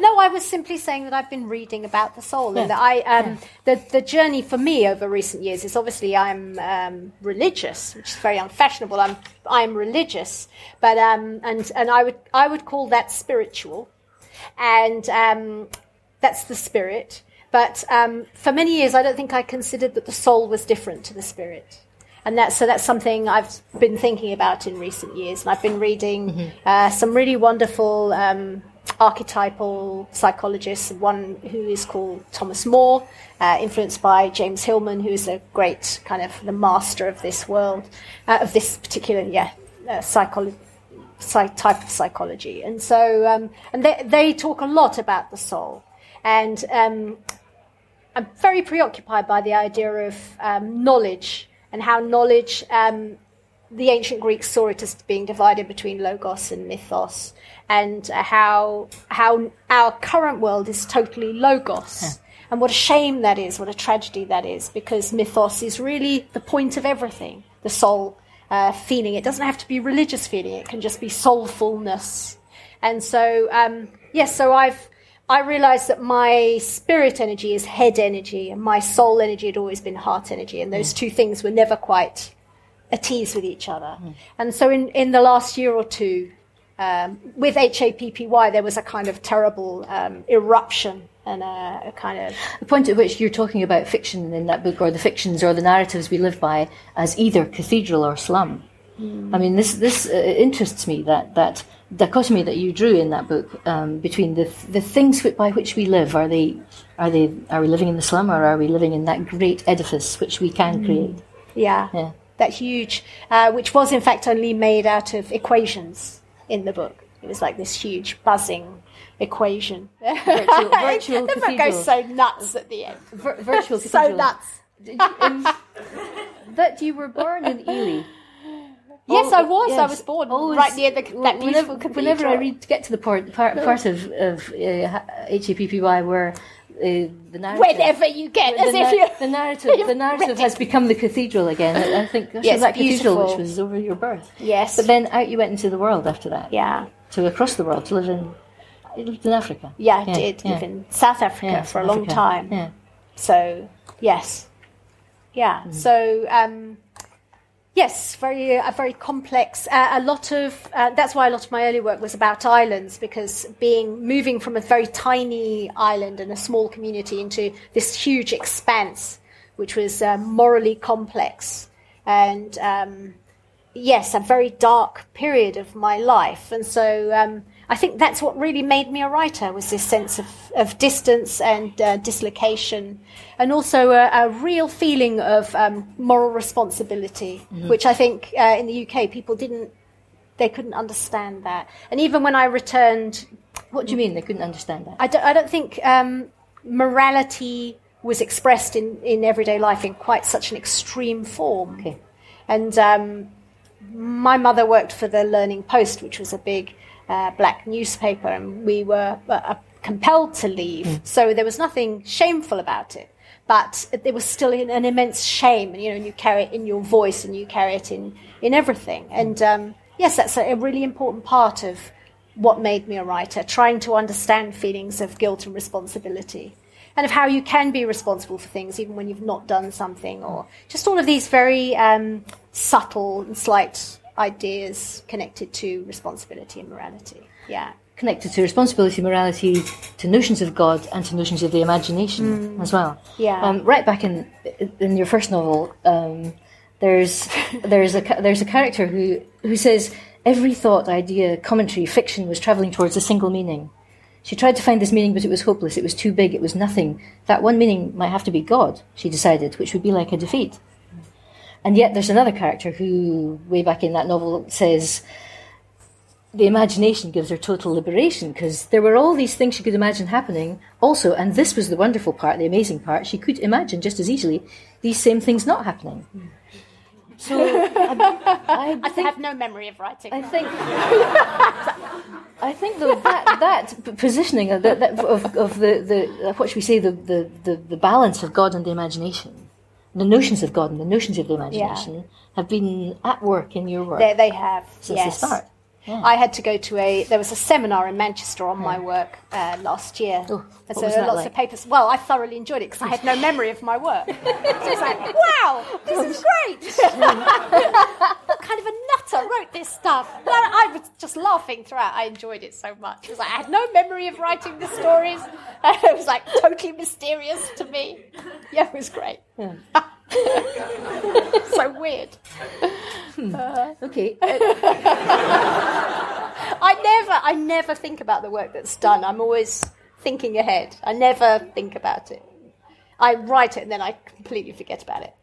no, I was simply saying that I've been reading about the soul, and that I um, the the journey for me over recent years is obviously I'm um, religious, which is very unfashionable. I'm I'm religious, but um, and and I would I would call that spiritual, and um, that's the spirit. But um, for many years, I don't think I considered that the soul was different to the spirit. And that's so that's something I've been thinking about in recent years, and I've been reading uh, some really wonderful. Um, archetypal psychologists, one who is called Thomas Moore, uh, influenced by James Hillman, who is a great kind of the master of this world, uh, of this particular, yeah, uh, psychology. type of psychology, and so um, and they they talk a lot about the soul, and um, I'm very preoccupied by the idea of um, knowledge and how knowledge um, the ancient Greeks saw it as being divided between logos and mythos, and uh, how how our current world is totally logos. Yeah. And what a shame that is, what a tragedy that is, because mythos is really the point of everything. The soul uh, feeling. It doesn't have to be religious feeling, it can just be soulfulness. And so, um, yes, so I've I realized that my spirit energy is head energy and my soul energy had always been heart energy. And those mm. two things were never quite at ease with each other. Mm. And so in, in the last year or two, um, with HAPPY, there was a kind of terrible um, eruption and a, a, kind of. The point at which you're talking about fiction in that book, or the fictions or the narratives we live by, as either cathedral or slum. Mm. I mean, this this uh, interests me that that dichotomy that you drew in that book um, between the the things by which we live. Are they are they are we living in the slum or are we living in that great edifice which we can mm. create? Yeah. Yeah that huge, uh, which was in fact only made out of equations in the book. It was like this huge buzzing equation. *laughs* Virtual, virtual the book goes so nuts at the end. Vir- virtual *laughs* so nuts. You, um, *laughs* that you were born in Ely. Yes, oh, I was. Yes. I was born Always, right near the, that beautiful whenever, whenever I read, get to the part, part, part of, of uh, HAPPY where uh, the narrative. Whenever you get, the, as if you the narrative, *laughs* the narrative has become the cathedral again. I think gosh, yes, that beautiful. cathedral which was over your birth. Yes, but then out you went into the world after that. Yeah, to across the world to live in. You lived in Africa. Yeah, I yeah, did yeah. live in South Africa yeah, for a Africa. long time. Yeah. So yes, yeah. Mm. So um, Yes, very a very complex. Uh, a lot of uh, that's why a lot of my early work was about islands because being moving from a very tiny island and a small community into this huge expanse, which was uh, morally complex and um, yes, a very dark period of my life, and so. Um, I think that's what really made me a writer was this sense of, of distance and uh, dislocation, and also a, a real feeling of um, moral responsibility, mm-hmm. which I think uh, in the UK people didn't, they couldn't understand that. And even when I returned, what do you mean they couldn't understand that? I don't, I don't think um, morality was expressed in, in everyday life in quite such an extreme form. Okay. And um, my mother worked for the Learning Post, which was a big uh, black newspaper, and we were uh, uh, compelled to leave. Mm. So there was nothing shameful about it, but there was still an immense shame, and you know, and you carry it in your voice, and you carry it in in everything. And um, yes, that's a, a really important part of what made me a writer, trying to understand feelings of guilt and responsibility and of how you can be responsible for things even when you've not done something, or just all of these very um, subtle and slight ideas connected to responsibility and morality. Yeah. Connected to responsibility, morality, to notions of God, and to notions of the imagination mm. as well. Yeah. Um, right back in in your first novel, um, there's there's a there's a character who who says every thought, idea, commentary, fiction was travelling towards a single meaning. She tried to find this meaning, but it was hopeless. It was too big. It was nothing. That one meaning might have to be God, she decided, which would be like a defeat. And yet there's another character who, way back in that novel, says the imagination gives her total liberation because there were all these things she could imagine happening also, and this was the wonderful part, the amazing part, she could imagine just as easily these same things not happening. So *laughs* um, I, I, I have no memory of writing. I think I think though that that positioning of, that, of, of the, the what should we say the, the, the, the balance of God and the imagination the notions of God and the notions of the imagination yeah. have been at work in your work. They, they have since yes. the start. I had to go to a. There was a seminar in Manchester on yeah. my work uh, last year, oh, and so lots like? of papers. Well, I thoroughly enjoyed it because I had no memory of my work. so it's like, *laughs* wow, this is great. what *laughs* kind of a nutter wrote this stuff? I was just laughing throughout. I enjoyed it so much. It was like I had no memory of writing the stories. *laughs* it was like totally mysterious to me. Yeah, it was great. Yeah. *laughs* so weird. Hmm. Uh, okay. *laughs* I never, I never think about the work that's done. I'm always thinking ahead. I never think about it. I write it and then I completely forget about it.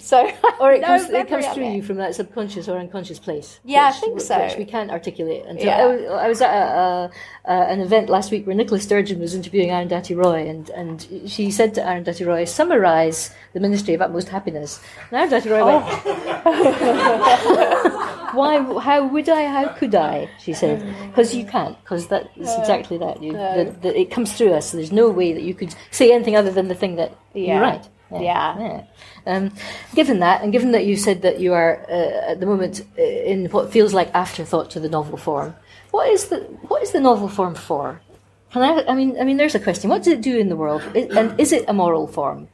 So, *laughs* Or it no comes, it comes through it. you from that subconscious or unconscious place. Yeah, I think so. Which we can't articulate. Yeah. I, was, I was at a, a, an event last week where Nicola Sturgeon was interviewing Arundhati Roy, and, and she said to Arundhati Roy, "Summarise the Ministry of Utmost Happiness." And Arundhati Roy went, oh. "Why? How would I? How could I?" She said, *laughs* "Because you can't. Because that is uh, exactly that. You, the, the, it comes through us. There's no way that you could say anything other than the thing that Yeah. you're right." Yeah. Yeah. Um, given that, and given that you said that you are uh, at the moment uh, in what feels like afterthought to the novel form, what is the what is the novel form for? Can I? I mean, I mean, there's a question. What does it do in the world, and is it a moral form?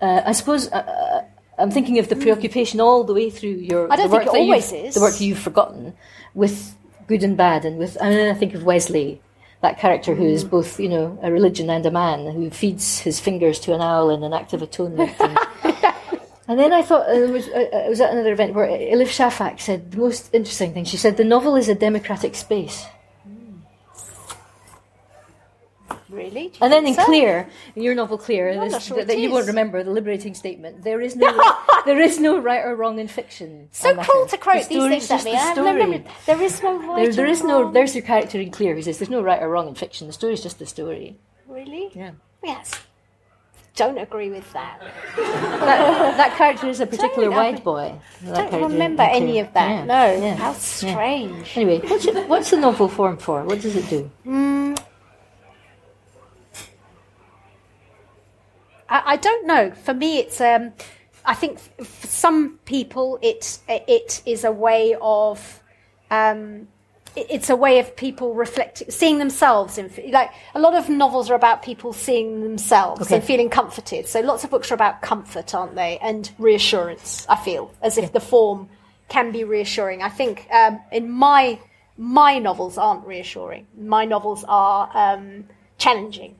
Uh, I suppose uh, uh, I'm thinking of the preoccupation all the way through your. I don't the work think it always you've- is. The work you've forgotten, with good and bad, and with. I mean, I think of Wesley, that character who Mm. both, you know, a religion and a man, who feeds his fingers to an owl in an act of atonement. And, *laughs* and then I thought uh, it was, uh, I was at another event where Elif Shafak said the most interesting thing. She said the novel is a democratic space. Really? And then in so? Clear, in your novel Clear, this- sure that, it that you won't remember, the liberating statement. There is no, *laughs* *laughs* there is no right or wrong in fiction. So cruel to quote The these things at me. the I have story. There is no right There, there or no. There's your character in Clear. who says there's no right or wrong in fiction. The story is just the story. Really? Yeah. Yes. Don't agree with that. *laughs* That, that character is a particular Don't, I white boy. That don't remember any of that. Yeah, No. yeah, How yeah. strange. Anyway, what's, it, what's the novel form for? What does it do? I, I don't know. For me, it's. Um, I think for some people, it it is a way of. Um, it's a way of people reflecting, seeing themselves in. Like a lot of novels are about people seeing themselves Okay. and feeling comforted. So lots of books are about comfort, aren't they? And reassurance. I feel as if the form can be reassuring. I think um, in my my novels aren't reassuring. My novels are um, challenging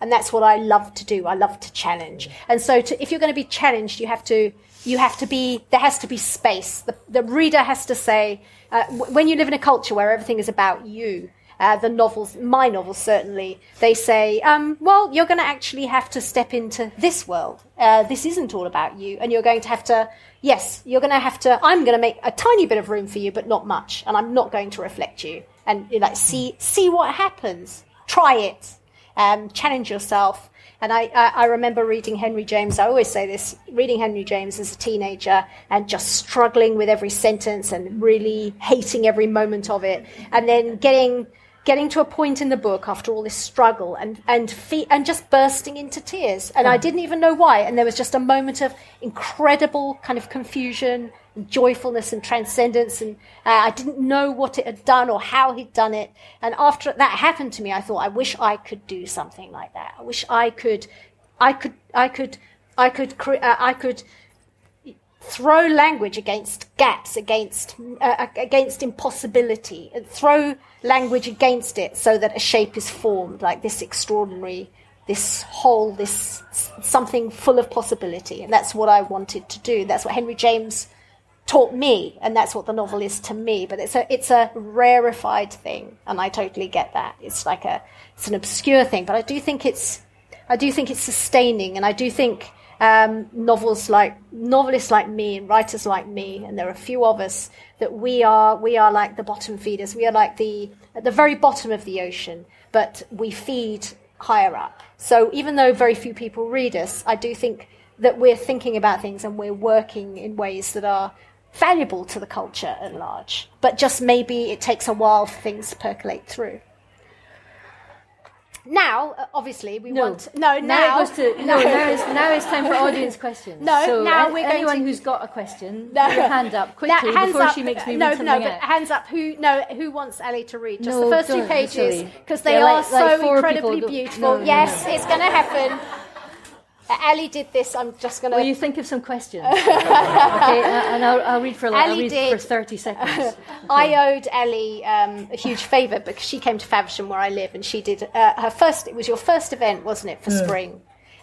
and that's what I love to do. I love to challenge. And so, to, if you're going to be challenged, you have to you have to be there has to be space. The, the reader has to say uh, w- when you live in a culture where everything is about you. Uh, the novels, my novels certainly, they say, um, well, you're going to actually have to step into this world. Uh, this isn't all about you, and you're going to have to, yes, you're going to have to. I'm going to make a tiny bit of room for you, but not much, and I'm not going to reflect you. And you like, see, see what happens. Try it um, challenge yourself. And I, I, I remember reading Henry James. I always say this: reading Henry James as a teenager and just struggling with every sentence and really hating every moment of it, and then getting getting to a point in the book after all this struggle and and fe- and just bursting into tears. And I didn't even know why. And there was just a moment of incredible kind of confusion, joyfulness, and transcendence. And uh, I didn't know what it had done or how he'd done it. And after that happened to me, I thought, I wish I could do something like that. I wish I could, I could, I could, I could, cre- uh, I could throw language against gaps, against uh, against impossibility, and throw language against it so that a shape is formed, like this extraordinary, this whole, this something full of possibility, and that's what I wanted to do. That's what Henry James taught me, and that's what the novel is to me. But it's a it's a rarefied thing, and I totally get that. It's like a it's an obscure thing, but I do think it's I do think it's sustaining, and I do think um, novels like novelists like me and writers like me, and there are a few of us that we are we are like the bottom feeders. We are like the at the very bottom of the ocean, but we feed higher up. So even though very few people read us, I do think that we're thinking about things and we're working in ways that are valuable to the culture at large. But just maybe it takes a while for things to percolate through. Now, uh, obviously, we No. want no now now. it goes to no. Now is now is time for *laughs* audience questions. No, so now we're going anyone to- who's got a question, No. put your hand up quickly Now, before up- she makes me no, read no, something but hands up. Who no? Who wants Ali to read just No, the first two pages because they Yeah, are like- so like incredibly beautiful. no, no, yes, no. it's going to happen. Uh, Ali did this. I'm just going to. Will you think of some questions? *laughs* okay, uh, and I'll, I'll read for like, I'll Ali read did. for thirty seconds. *laughs* I owed Ali um, a huge favour because she came to Faversham where I live, and she did uh, her first. It was your first event, wasn't it, for spring?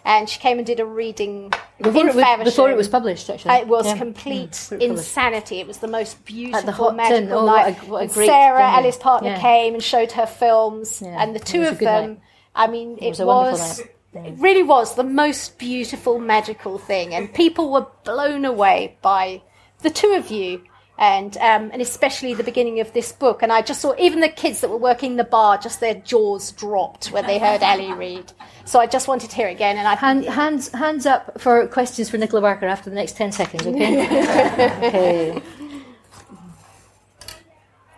and she came and did a reading Before, in it was, Faversham. before it was published, actually. It was Yeah. complete Mm, insanity. It was the most beautiful, Hot Tin. magical Oh, what night. a- what a Sarah. Ali's partner, Yeah. came and showed her films, Yeah, and the two of them. night. I mean, it, was a wonderful was. It really was the most beautiful, magical thing, and people were blown away by the two of you, and um, and especially the beginning of this book. And I just saw even the kids that were working the bar, just their jaws dropped when they heard *laughs* Ali read. So I just wanted to hear it again, and I Hand, hands, hands up for questions for Nicola Barker after the next 10 seconds, okay? *laughs* okay.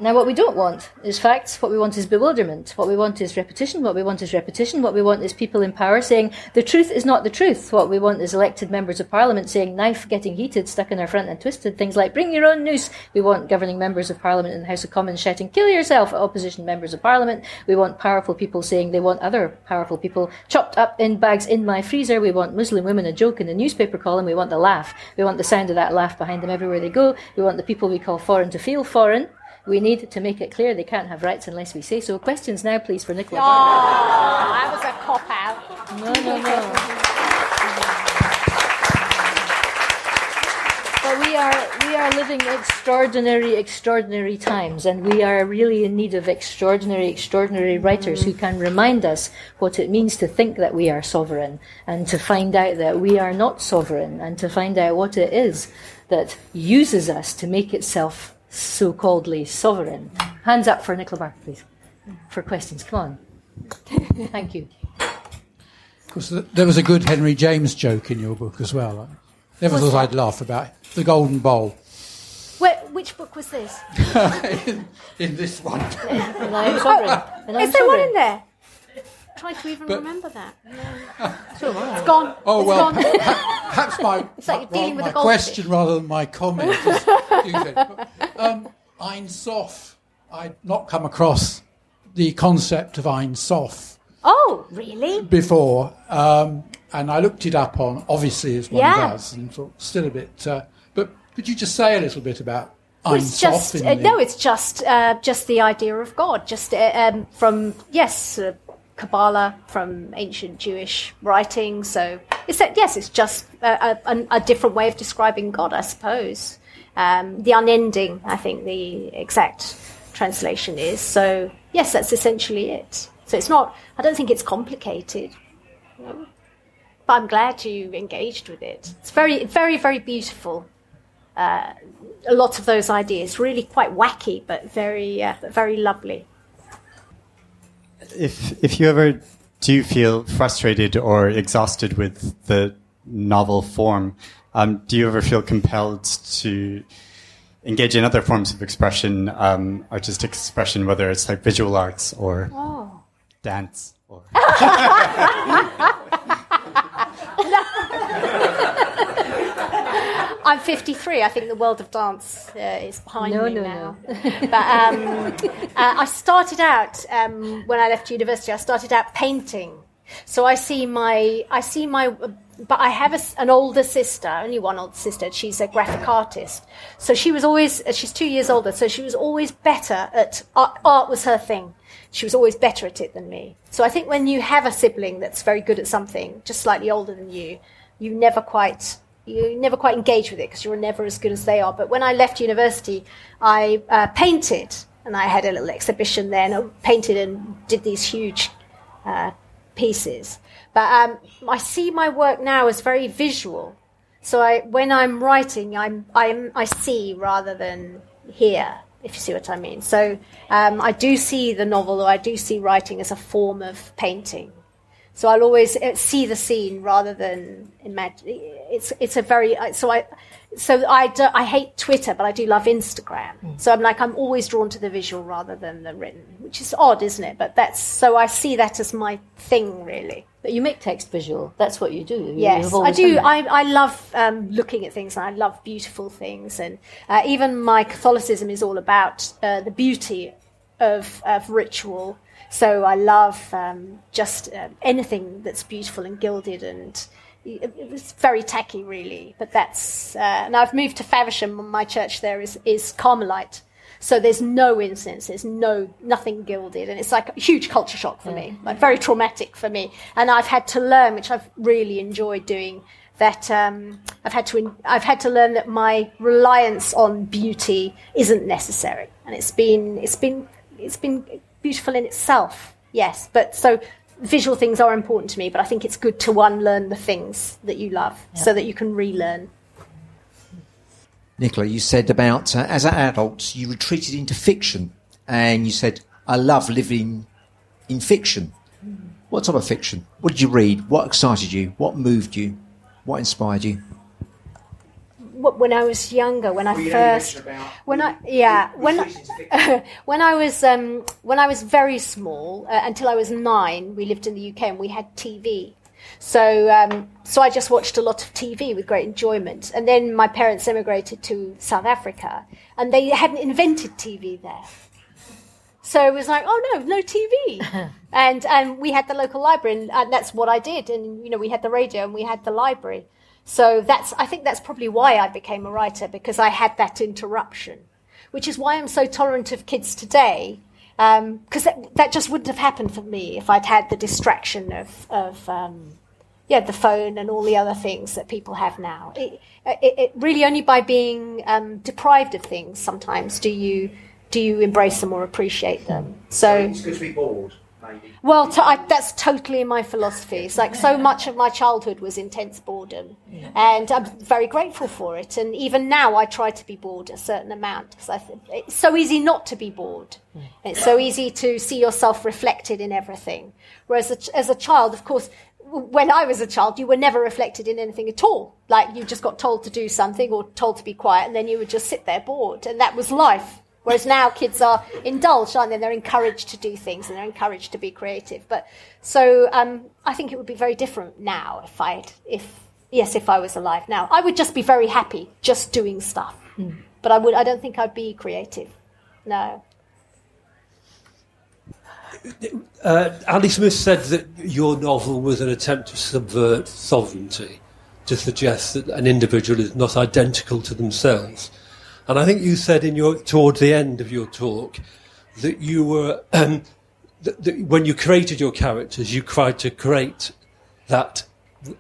Now, what we don't want is facts. What we want is bewilderment. What we want is repetition. What we want is repetition. What we want is people in power saying the truth is not the truth. What we want is elected members of parliament saying knife getting heated, stuck in our front and twisted. Things like bring your own noose. We want governing members of parliament in the House of Commons shouting kill yourself at opposition members of parliament. We want powerful people saying they want other powerful people chopped up in bags in my freezer. We want Muslim women a joke in the newspaper column. We want the laugh. We want the sound of that laugh behind them everywhere they go. We want the people we call foreign to feel foreign. We need to make it clear they can't have rights unless we say so. Questions now, please, for Nicola. Oh, that was a cop out. No, no, no. But we are we are living extraordinary, extraordinary times, and we are really in need of extraordinary, extraordinary writers who can remind us what it means to think that we are sovereign, and to find out that we are not sovereign, and to find out what it is that uses us to make itself so-calledly sovereign. Hands up for Nicola Barker, please, for questions. Come on. Thank you. Of course, there was a good Henry James joke in your book as well. I never thought I'd laugh about it. the Golden Bowl Where, which book was this? in, *laughs* in this one. And I'm sovereign. *laughs* And I'm Is there one in there? Trying to even But- remember that. *laughs* It's gone. Oh It's well, gone. perhaps my, *laughs* It's like dealing with my question rather than my comment. is- *laughs* um, Ein Sof. I'd not come across the concept of Ein Sof Oh, really? before, um, and I looked it up on obviously as one Yeah. does, and thought still a bit. Uh, but could you just say a little bit about Ein It's Sof? just uh, no. It's just uh, just the idea of God. Just uh, um, from yes, uh, Kabbalah from ancient Jewish writing. So it's that yes, it's just a, a, a different way of describing God, I suppose. Um, the unending, I think, the exact translation is. So yes, that's essentially it. So it's not. I don't think it's complicated. No. But I'm glad you engaged with it. It's very, very, very beautiful a lot of those ideas. Really quite wacky, but very, uh, very lovely. If if you ever do feel frustrated or exhausted with the novel form, um, do you ever feel compelled to engage in other forms of expression, um, artistic expression, whether it's like visual arts or dance? Or *laughs* I'm 53. I think the world of dance uh, is behind No, me no, now. but um, *laughs* uh, I started out um, when I left university. I started out painting. So I see my, I see my, but I have a an older sister, only one older sister. She's a graphic artist. So she was always, uh, she's two years older. So she was always better at art. Art was her thing. She was always better at it than me. So I think when you have a sibling that's very good at something, just slightly older than you, you never quite you never quite engage with it because you're never as good as they are. But when I left university, I uh, painted, and I had a little exhibition there, and I painted and did these huge uh, pieces. But um, I see my work now as very visual. So I, when I'm writing, I'm, I'm, I see rather than hear, if you see what I mean. So um, I do see the novel, or I do see writing as a form of painting. So I'll always uh, see the scene rather than imagine. It's it's a very so I so I do, I hate Twitter, but I do love Instagram. So I'm like I'm always drawn to the visual rather than the written, which is odd, isn't it? But that's so I see that as my thing really. But you make text visual. That's what you do. You- Yes, I do. I, I love um, looking at things and I love beautiful things. And uh, even my Catholicism is all about uh, the beauty of, of ritual. So I love um, just uh, anything that's beautiful and gilded and it- it's very tacky, really. But that's uh, and I've moved to Faversham. My church there is is Carmelite, So there's no incense, there's no nothing gilded, and it's like a huge culture shock for me, like very traumatic for me. And I've had to learn, which I've really enjoyed doing, that um, I've had to I've had to learn that my reliance on beauty isn't necessary, and it's been it's been it's been beautiful in itself, yes. But so visual things are important to me, but I think it's good to unlearn the things that you love yeah. so that you can relearn. Nicola, you said about uh, as adults you retreated into fiction, and you said, "I love living in fiction." What type of fiction? What did you read? What excited you? What moved you? What inspired you? When I was younger, when I first, when I yeah, when *laughs* when I was um, when I was very small, uh, until I was nine, we lived in the UK and we had TV. So um, so I just watched a lot of TV with great enjoyment, and then my parents emigrated to South Africa, and they hadn't invented TV there. So it was like, oh no, no TV, *laughs* and and we had the local library, and, and that's what I did, and you know we had the radio and we had the library. So that's, I think that's probably why I became a writer, because I had that interruption, which is why I'm so tolerant of kids today, because um, that, that, just wouldn't have happened for me if I'd had the distraction of, of um, yeah, the phone and all the other things that people have now. It, it, it really only by being um, deprived of things sometimes do you do you embrace them or appreciate them. So, it's good to be bored. Well, to, I, that's totally my philosophy. It's like so much of my childhood was intense boredom, yeah. and I'm very grateful for it. And even now, I try to be bored a certain amount because it's so easy not to be bored. Mm. It's so easy to see yourself reflected in everything. Whereas a, as a child, of course, when I was a child, you were never reflected in anything at all. Like you just got told to do something or told to be quiet, and then you would just sit there bored, and that was life. Whereas now kids are indulged, aren't they? They're encouraged to do things and they're encouraged to be creative. But so um, I think it would be very different now if I, if yes, if I was alive now, I would just be very happy just doing stuff. Mm. But I would, I don't think I'd be creative. No. Uh, Ali Smith said that your novel was an attempt to subvert sovereignty, to suggest that an individual is not identical to themselves. And I think you said in your towards the end of your talk that you were um, *clears throat* that, that when you created your characters, you tried to create that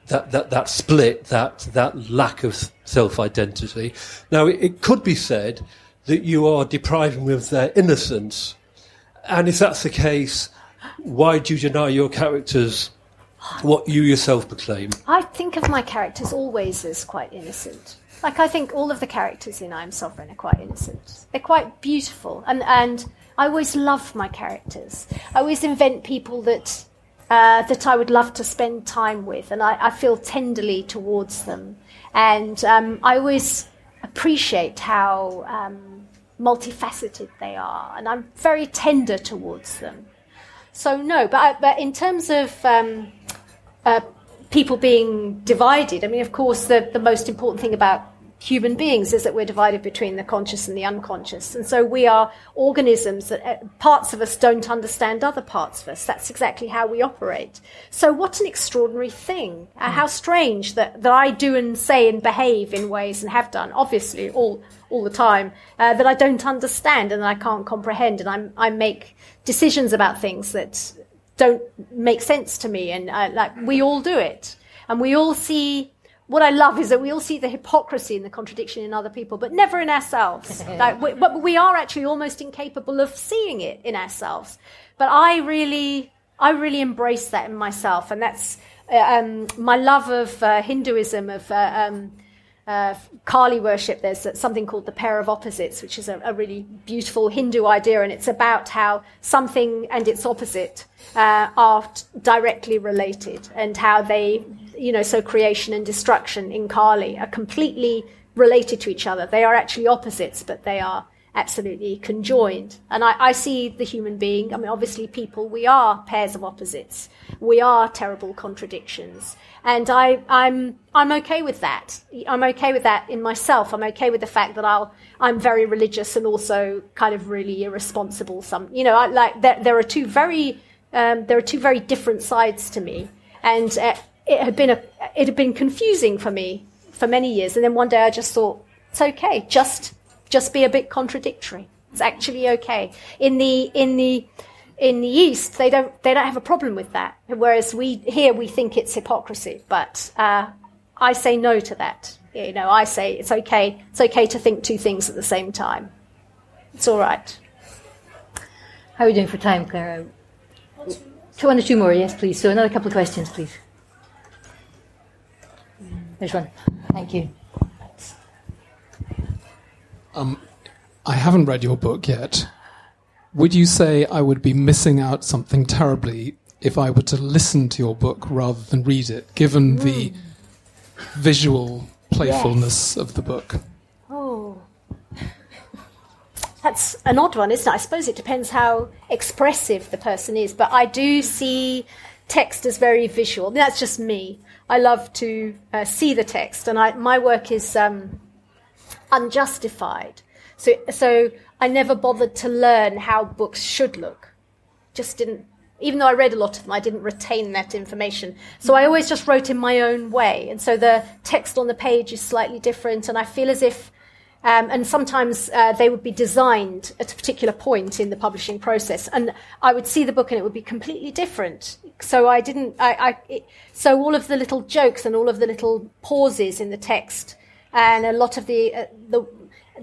that that, that split, that that lack of self identity. Now, it, it could be said that you are depriving them of their innocence, and if that's the case, why do you deny your characters what you yourself proclaim? I think of my characters always as quite innocent. Like I think all of the characters in I Am Sovereign are quite innocent. They're quite beautiful, and and I always love my characters. I always invent people that uh, that I would love to spend time with, and I, I feel tenderly towards them. And um, I always appreciate how um, multifaceted they are, and I'm very tender towards them. So no, but I, but in terms of um, uh, people being divided. I mean, of course, the, the most important thing about human beings is that we're divided between the conscious and the unconscious. And so we are organisms that uh, parts of us don't understand other parts of us. That's exactly how we operate. So what an extraordinary thing. Uh, how strange that, that I do and say and behave in ways and have done, obviously, all, all the time, uh, that I don't understand and that I can't comprehend. And I'm, I make decisions about things that don't make sense to me. And uh, like we all do it, and we all see. What I love is that we all see the hypocrisy and the contradiction in other people, but never in ourselves. *laughs* like, we, but we are actually almost incapable of seeing it in ourselves. But I really, I really embrace that in myself, and that's uh, um, my love of uh, Hinduism, of uh, um, uh, Kali worship, there's something called the pair of opposites, which is a, a, really beautiful Hindu idea, and it's about how something and its opposite uh, are directly related, and how they, you know, so creation and destruction in Kali are completely related to each other. They are actually opposites, but they are absolutely conjoined. And I, I, see the human being, I mean, obviously, people, we are pairs of opposites. We are terrible contradictions. And I, I'm, I'm okay with that. I'm okay with that in myself. I'm okay with the fact that I'll, I'm very religious and also kind of really irresponsible. Some, you know, I, like, there, there are two very, um, there are two very different sides to me. And uh, it had been a, it had been confusing for me for many years. And then one day I just thought, it's okay. Just just be a bit contradictory. It's actually okay. In the in the in the East, they don't they don't have a problem with that. Whereas we here we think it's hypocrisy. But uh, I say no to that. You know, I say it's okay. It's okay to think two things at the same time. It's all right. How are we doing for time, Clara? Two, one or two more, yes, please. So another couple of questions, please. There's one. Thank you. Um, I haven't read your book yet. Would you say I would be missing out something terribly if I were to listen to your book rather than read it, given the visual playfulness of the book? Oh. *laughs* That's an odd one, isn't it? I suppose it depends how expressive the person is, but I do see text as very visual. That's just me. I love to uh, see the text, and I, my work is um, unjustified. So, so I never bothered to learn how books should look. Just didn't. Even though I read a lot of them, I didn't retain that information. So I always just wrote in my own way, and so the text on the page is slightly different, and I feel as if um, and sometimes uh, they would be designed at a particular point in the publishing process, and I would see the book and it would be completely different. So I didn't. I, I it, so all of the little jokes and all of the little pauses in the text, and a lot of the uh, the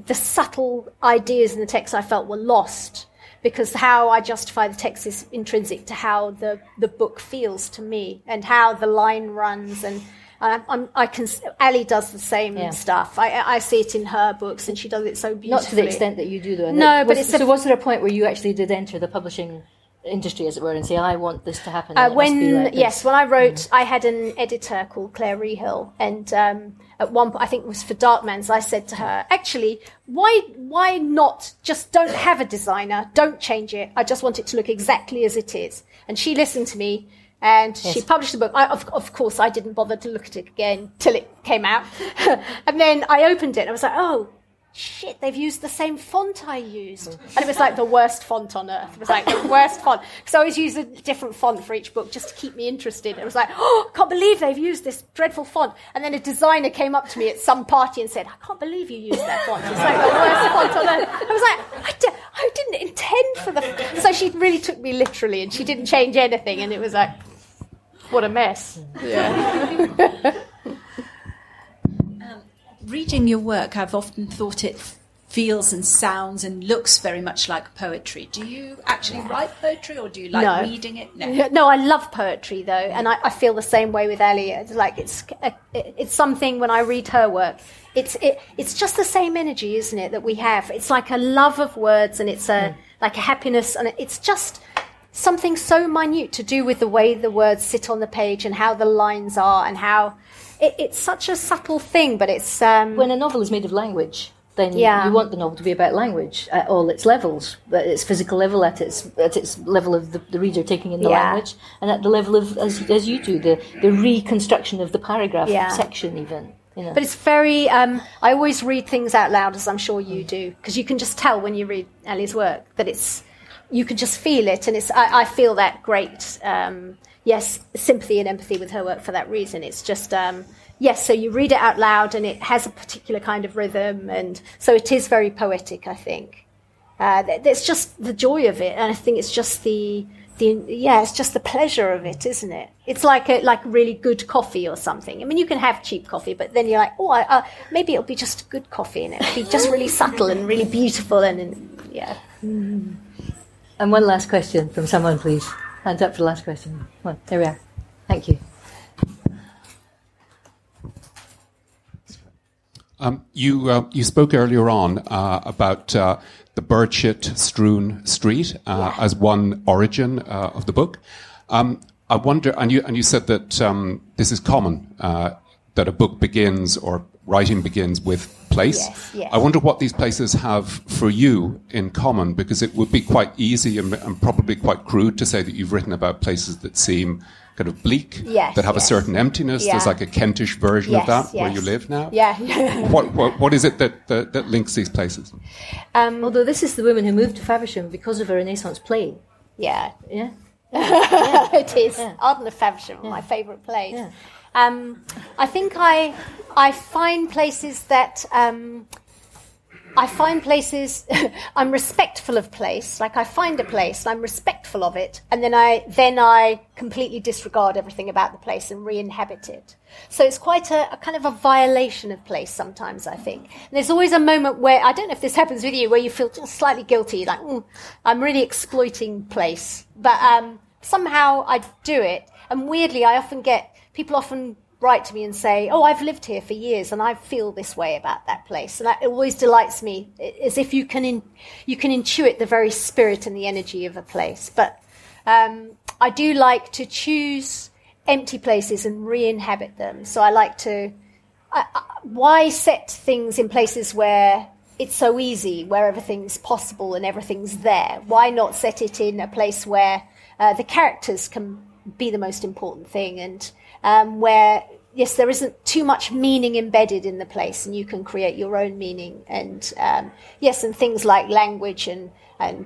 the subtle ideas in the text I felt were lost because how I justify the text is intrinsic to how the the book feels to me and how the line runs and I, I'm, I can. Ali does the same Yeah. stuff. I, I see it in her books, and she does it so beautifully. Not to the extent that you do, though. No, but was, it's so. a- was there a point where you actually did enter the publishing industry, as it were, and say, "I want this to happen"? Uh, when like yes, when I wrote, I had an editor called Clare Reihill, and um, at one point, I think it was for Darkmans, I said to her, "Actually, why why not just don't have a designer, don't change it. I just want it to look exactly as it is." And she listened to me, and she published the book. I, of, of course, I didn't bother to look at it again till it came out, *laughs* and then I opened it, and I was like, "Oh." Shit, they've used the same font I used. And it was like the worst font on earth. It was like the worst font. Because I always use a different font for each book just to keep me interested. It was like, oh, I can't believe they've used this dreadful font. And then a designer came up to me at some party and said, I can't believe you used that font. It's like the worst font on earth. I was like, I, I didn't intend for the. So she really took me literally and she didn't change anything. And it was like, what a mess. Yeah. *laughs* Reading your work, I've often thought it feels and sounds and looks very much like poetry. Do you actually write poetry or do you like No. reading it? No. No, I love poetry though, and I, I feel the same way with Elliot. It's like it's uh, it's something when I read her work. It's it, it's just the same energy, isn't it, that we have? It's like a love of words, and it's a like a happiness, and it's just something so minute to do with the way the words sit on the page and how the lines are, and how it, it's such a subtle thing, but it's um, when a novel is made of language, then Yeah. you want the novel to be about language at all its levels, at its physical level, at its at its level of the, the reader taking in the Yeah. language, and at the level of as, as you do the the reconstruction of the paragraph Yeah. section, even. You know. But it's very. Um, I always read things out loud, as I'm sure you do, because you can just tell when you read Ali's work that it's. You can just feel it, and it's. I, I feel that great. Um, yes, sympathy and empathy with her work for that reason. It's just. Um, yes, so you read it out loud, and it has a particular kind of rhythm, and so it is very poetic. I think. Uh, it's just the joy of it, and I think it's just the. The, yeah, it's just the pleasure of it, isn't it? It's like a like really good coffee or something. I mean, you can have cheap coffee, but then you're like, oh, I, uh, maybe it'll be just good coffee, and it'll be just really subtle and really beautiful, and, and yeah. And one last question from someone, please. Hands up for the last question. Come on, there we are. Thank you. Um, you uh, you spoke earlier on uh, about uh, the birdshit strewn street uh, as one origin uh, of the book. Um, I wonder, and you and you said that um, this is common uh, that a book begins or writing begins with place. Yes, yes. I wonder what these places have for you in common, because it would be quite easy and, and probably quite crude to say that you've written about places that seem kind of bleak, Yes, that have yes. a certain emptiness. There's like a Kentish version Yes, of that where you live now. Yeah, yeah. *laughs* what, what, what is it that, that, that links these places? Um, Although this is the woman who moved to Faversham because of a Renaissance play. yeah, Yeah. *laughs* it is. Yeah. Arden of Faversham, my favourite place. Um, I think I I find places that um, I find places, *laughs* I'm respectful of place. Like I find a place, I'm respectful of it, and then I then I completely disregard everything about the place and re-inhabit it. So it's quite a, a kind of a violation of place sometimes. I think and there's always a moment where I don't know if this happens with you, where you feel just slightly guilty, like mm, I'm really exploiting place, but um, somehow I do it, and weirdly I often get people often write to me and say, "Oh, I've lived here for years and I feel this way about that place," and that, it always delights me, as if you can in, you can intuit the very spirit and the energy of a place. But um, I do like to choose empty places and re-inhabit them. So I like to. I, I, why set things in places where it's so easy, where everything's possible and everything's there? Why not set it in a place where uh, the characters can be the most important thing and um, where yes, there isn't too much meaning embedded in the place, and you can create your own meaning. And um, yes, and things like language and and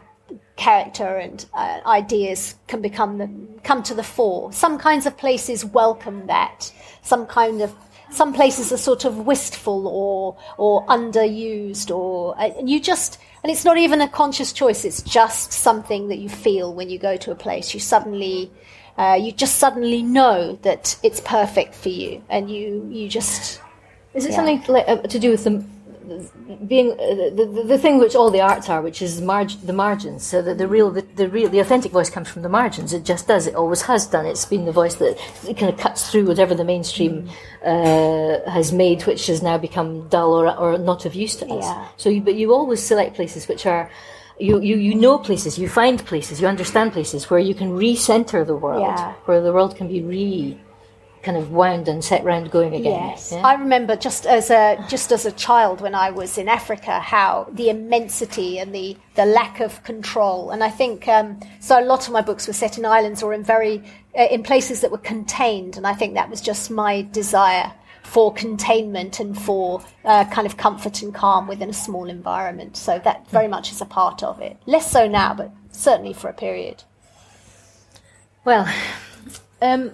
character and uh, ideas can become the, come to the fore. Some kinds of places welcome that. Some kind of some places are sort of wistful or or underused, or uh, and you just and it's not even a conscious choice. It's just something that you feel when you go to a place. You suddenly uh, you just suddenly know that it's perfect for you, and you you just. Is it yeah. something like, uh, to do with the being uh, the, the, the, thing which all the arts are, which is marg- the margins. So the, the real, the, the, real, the authentic voice comes from the margins. It just does. It always has done. It's been the voice that kind of cuts through whatever the mainstream uh, has made, which has now become dull or, or not of use to us. Yeah. So, you, but you always select places which are you, you, you know places, you find places, you understand places where you can recenter the world, yeah. where the world can be re kind of wound and set round going again. Yes, yeah? I remember just as a just as a child when I was in Africa, how the immensity and the the lack of control. And I think um, so. A lot of my books were set in islands or in very uh, in places that were contained, and I think that was just my desire for containment and for uh, kind of comfort and calm within a small environment. So that very much is a part of it. Less so now, but certainly for a period. Well, um,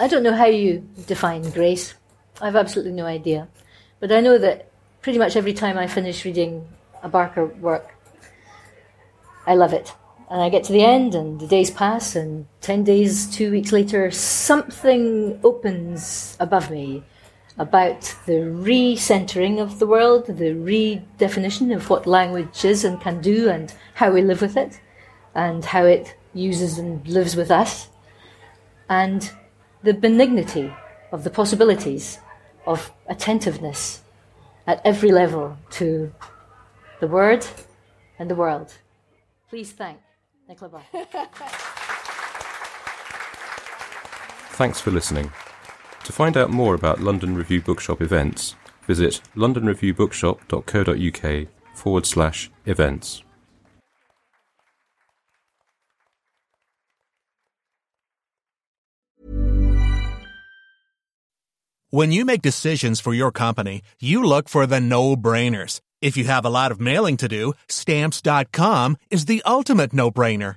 I don't know how you define grace. I've absolutely no idea. But I know that pretty much every time I finish reading a Barker work, I love it. And I get to the end, and the days pass, and 10 days, two weeks later, something opens above me about the recentering of the world, the redefinition of what language is and can do, and how we live with it, and how it uses and lives with us, and the benignity of the possibilities of attentiveness at every level to the word and the world. Please thank Nicola Thanks for listening. To find out more about London Review Bookshop events, visit londonreviewbookshop.co.uk forward slash events. When you make decisions for your company, you look for the no brainers. If you have a lot of mailing to do, stamps.com is the ultimate no brainer.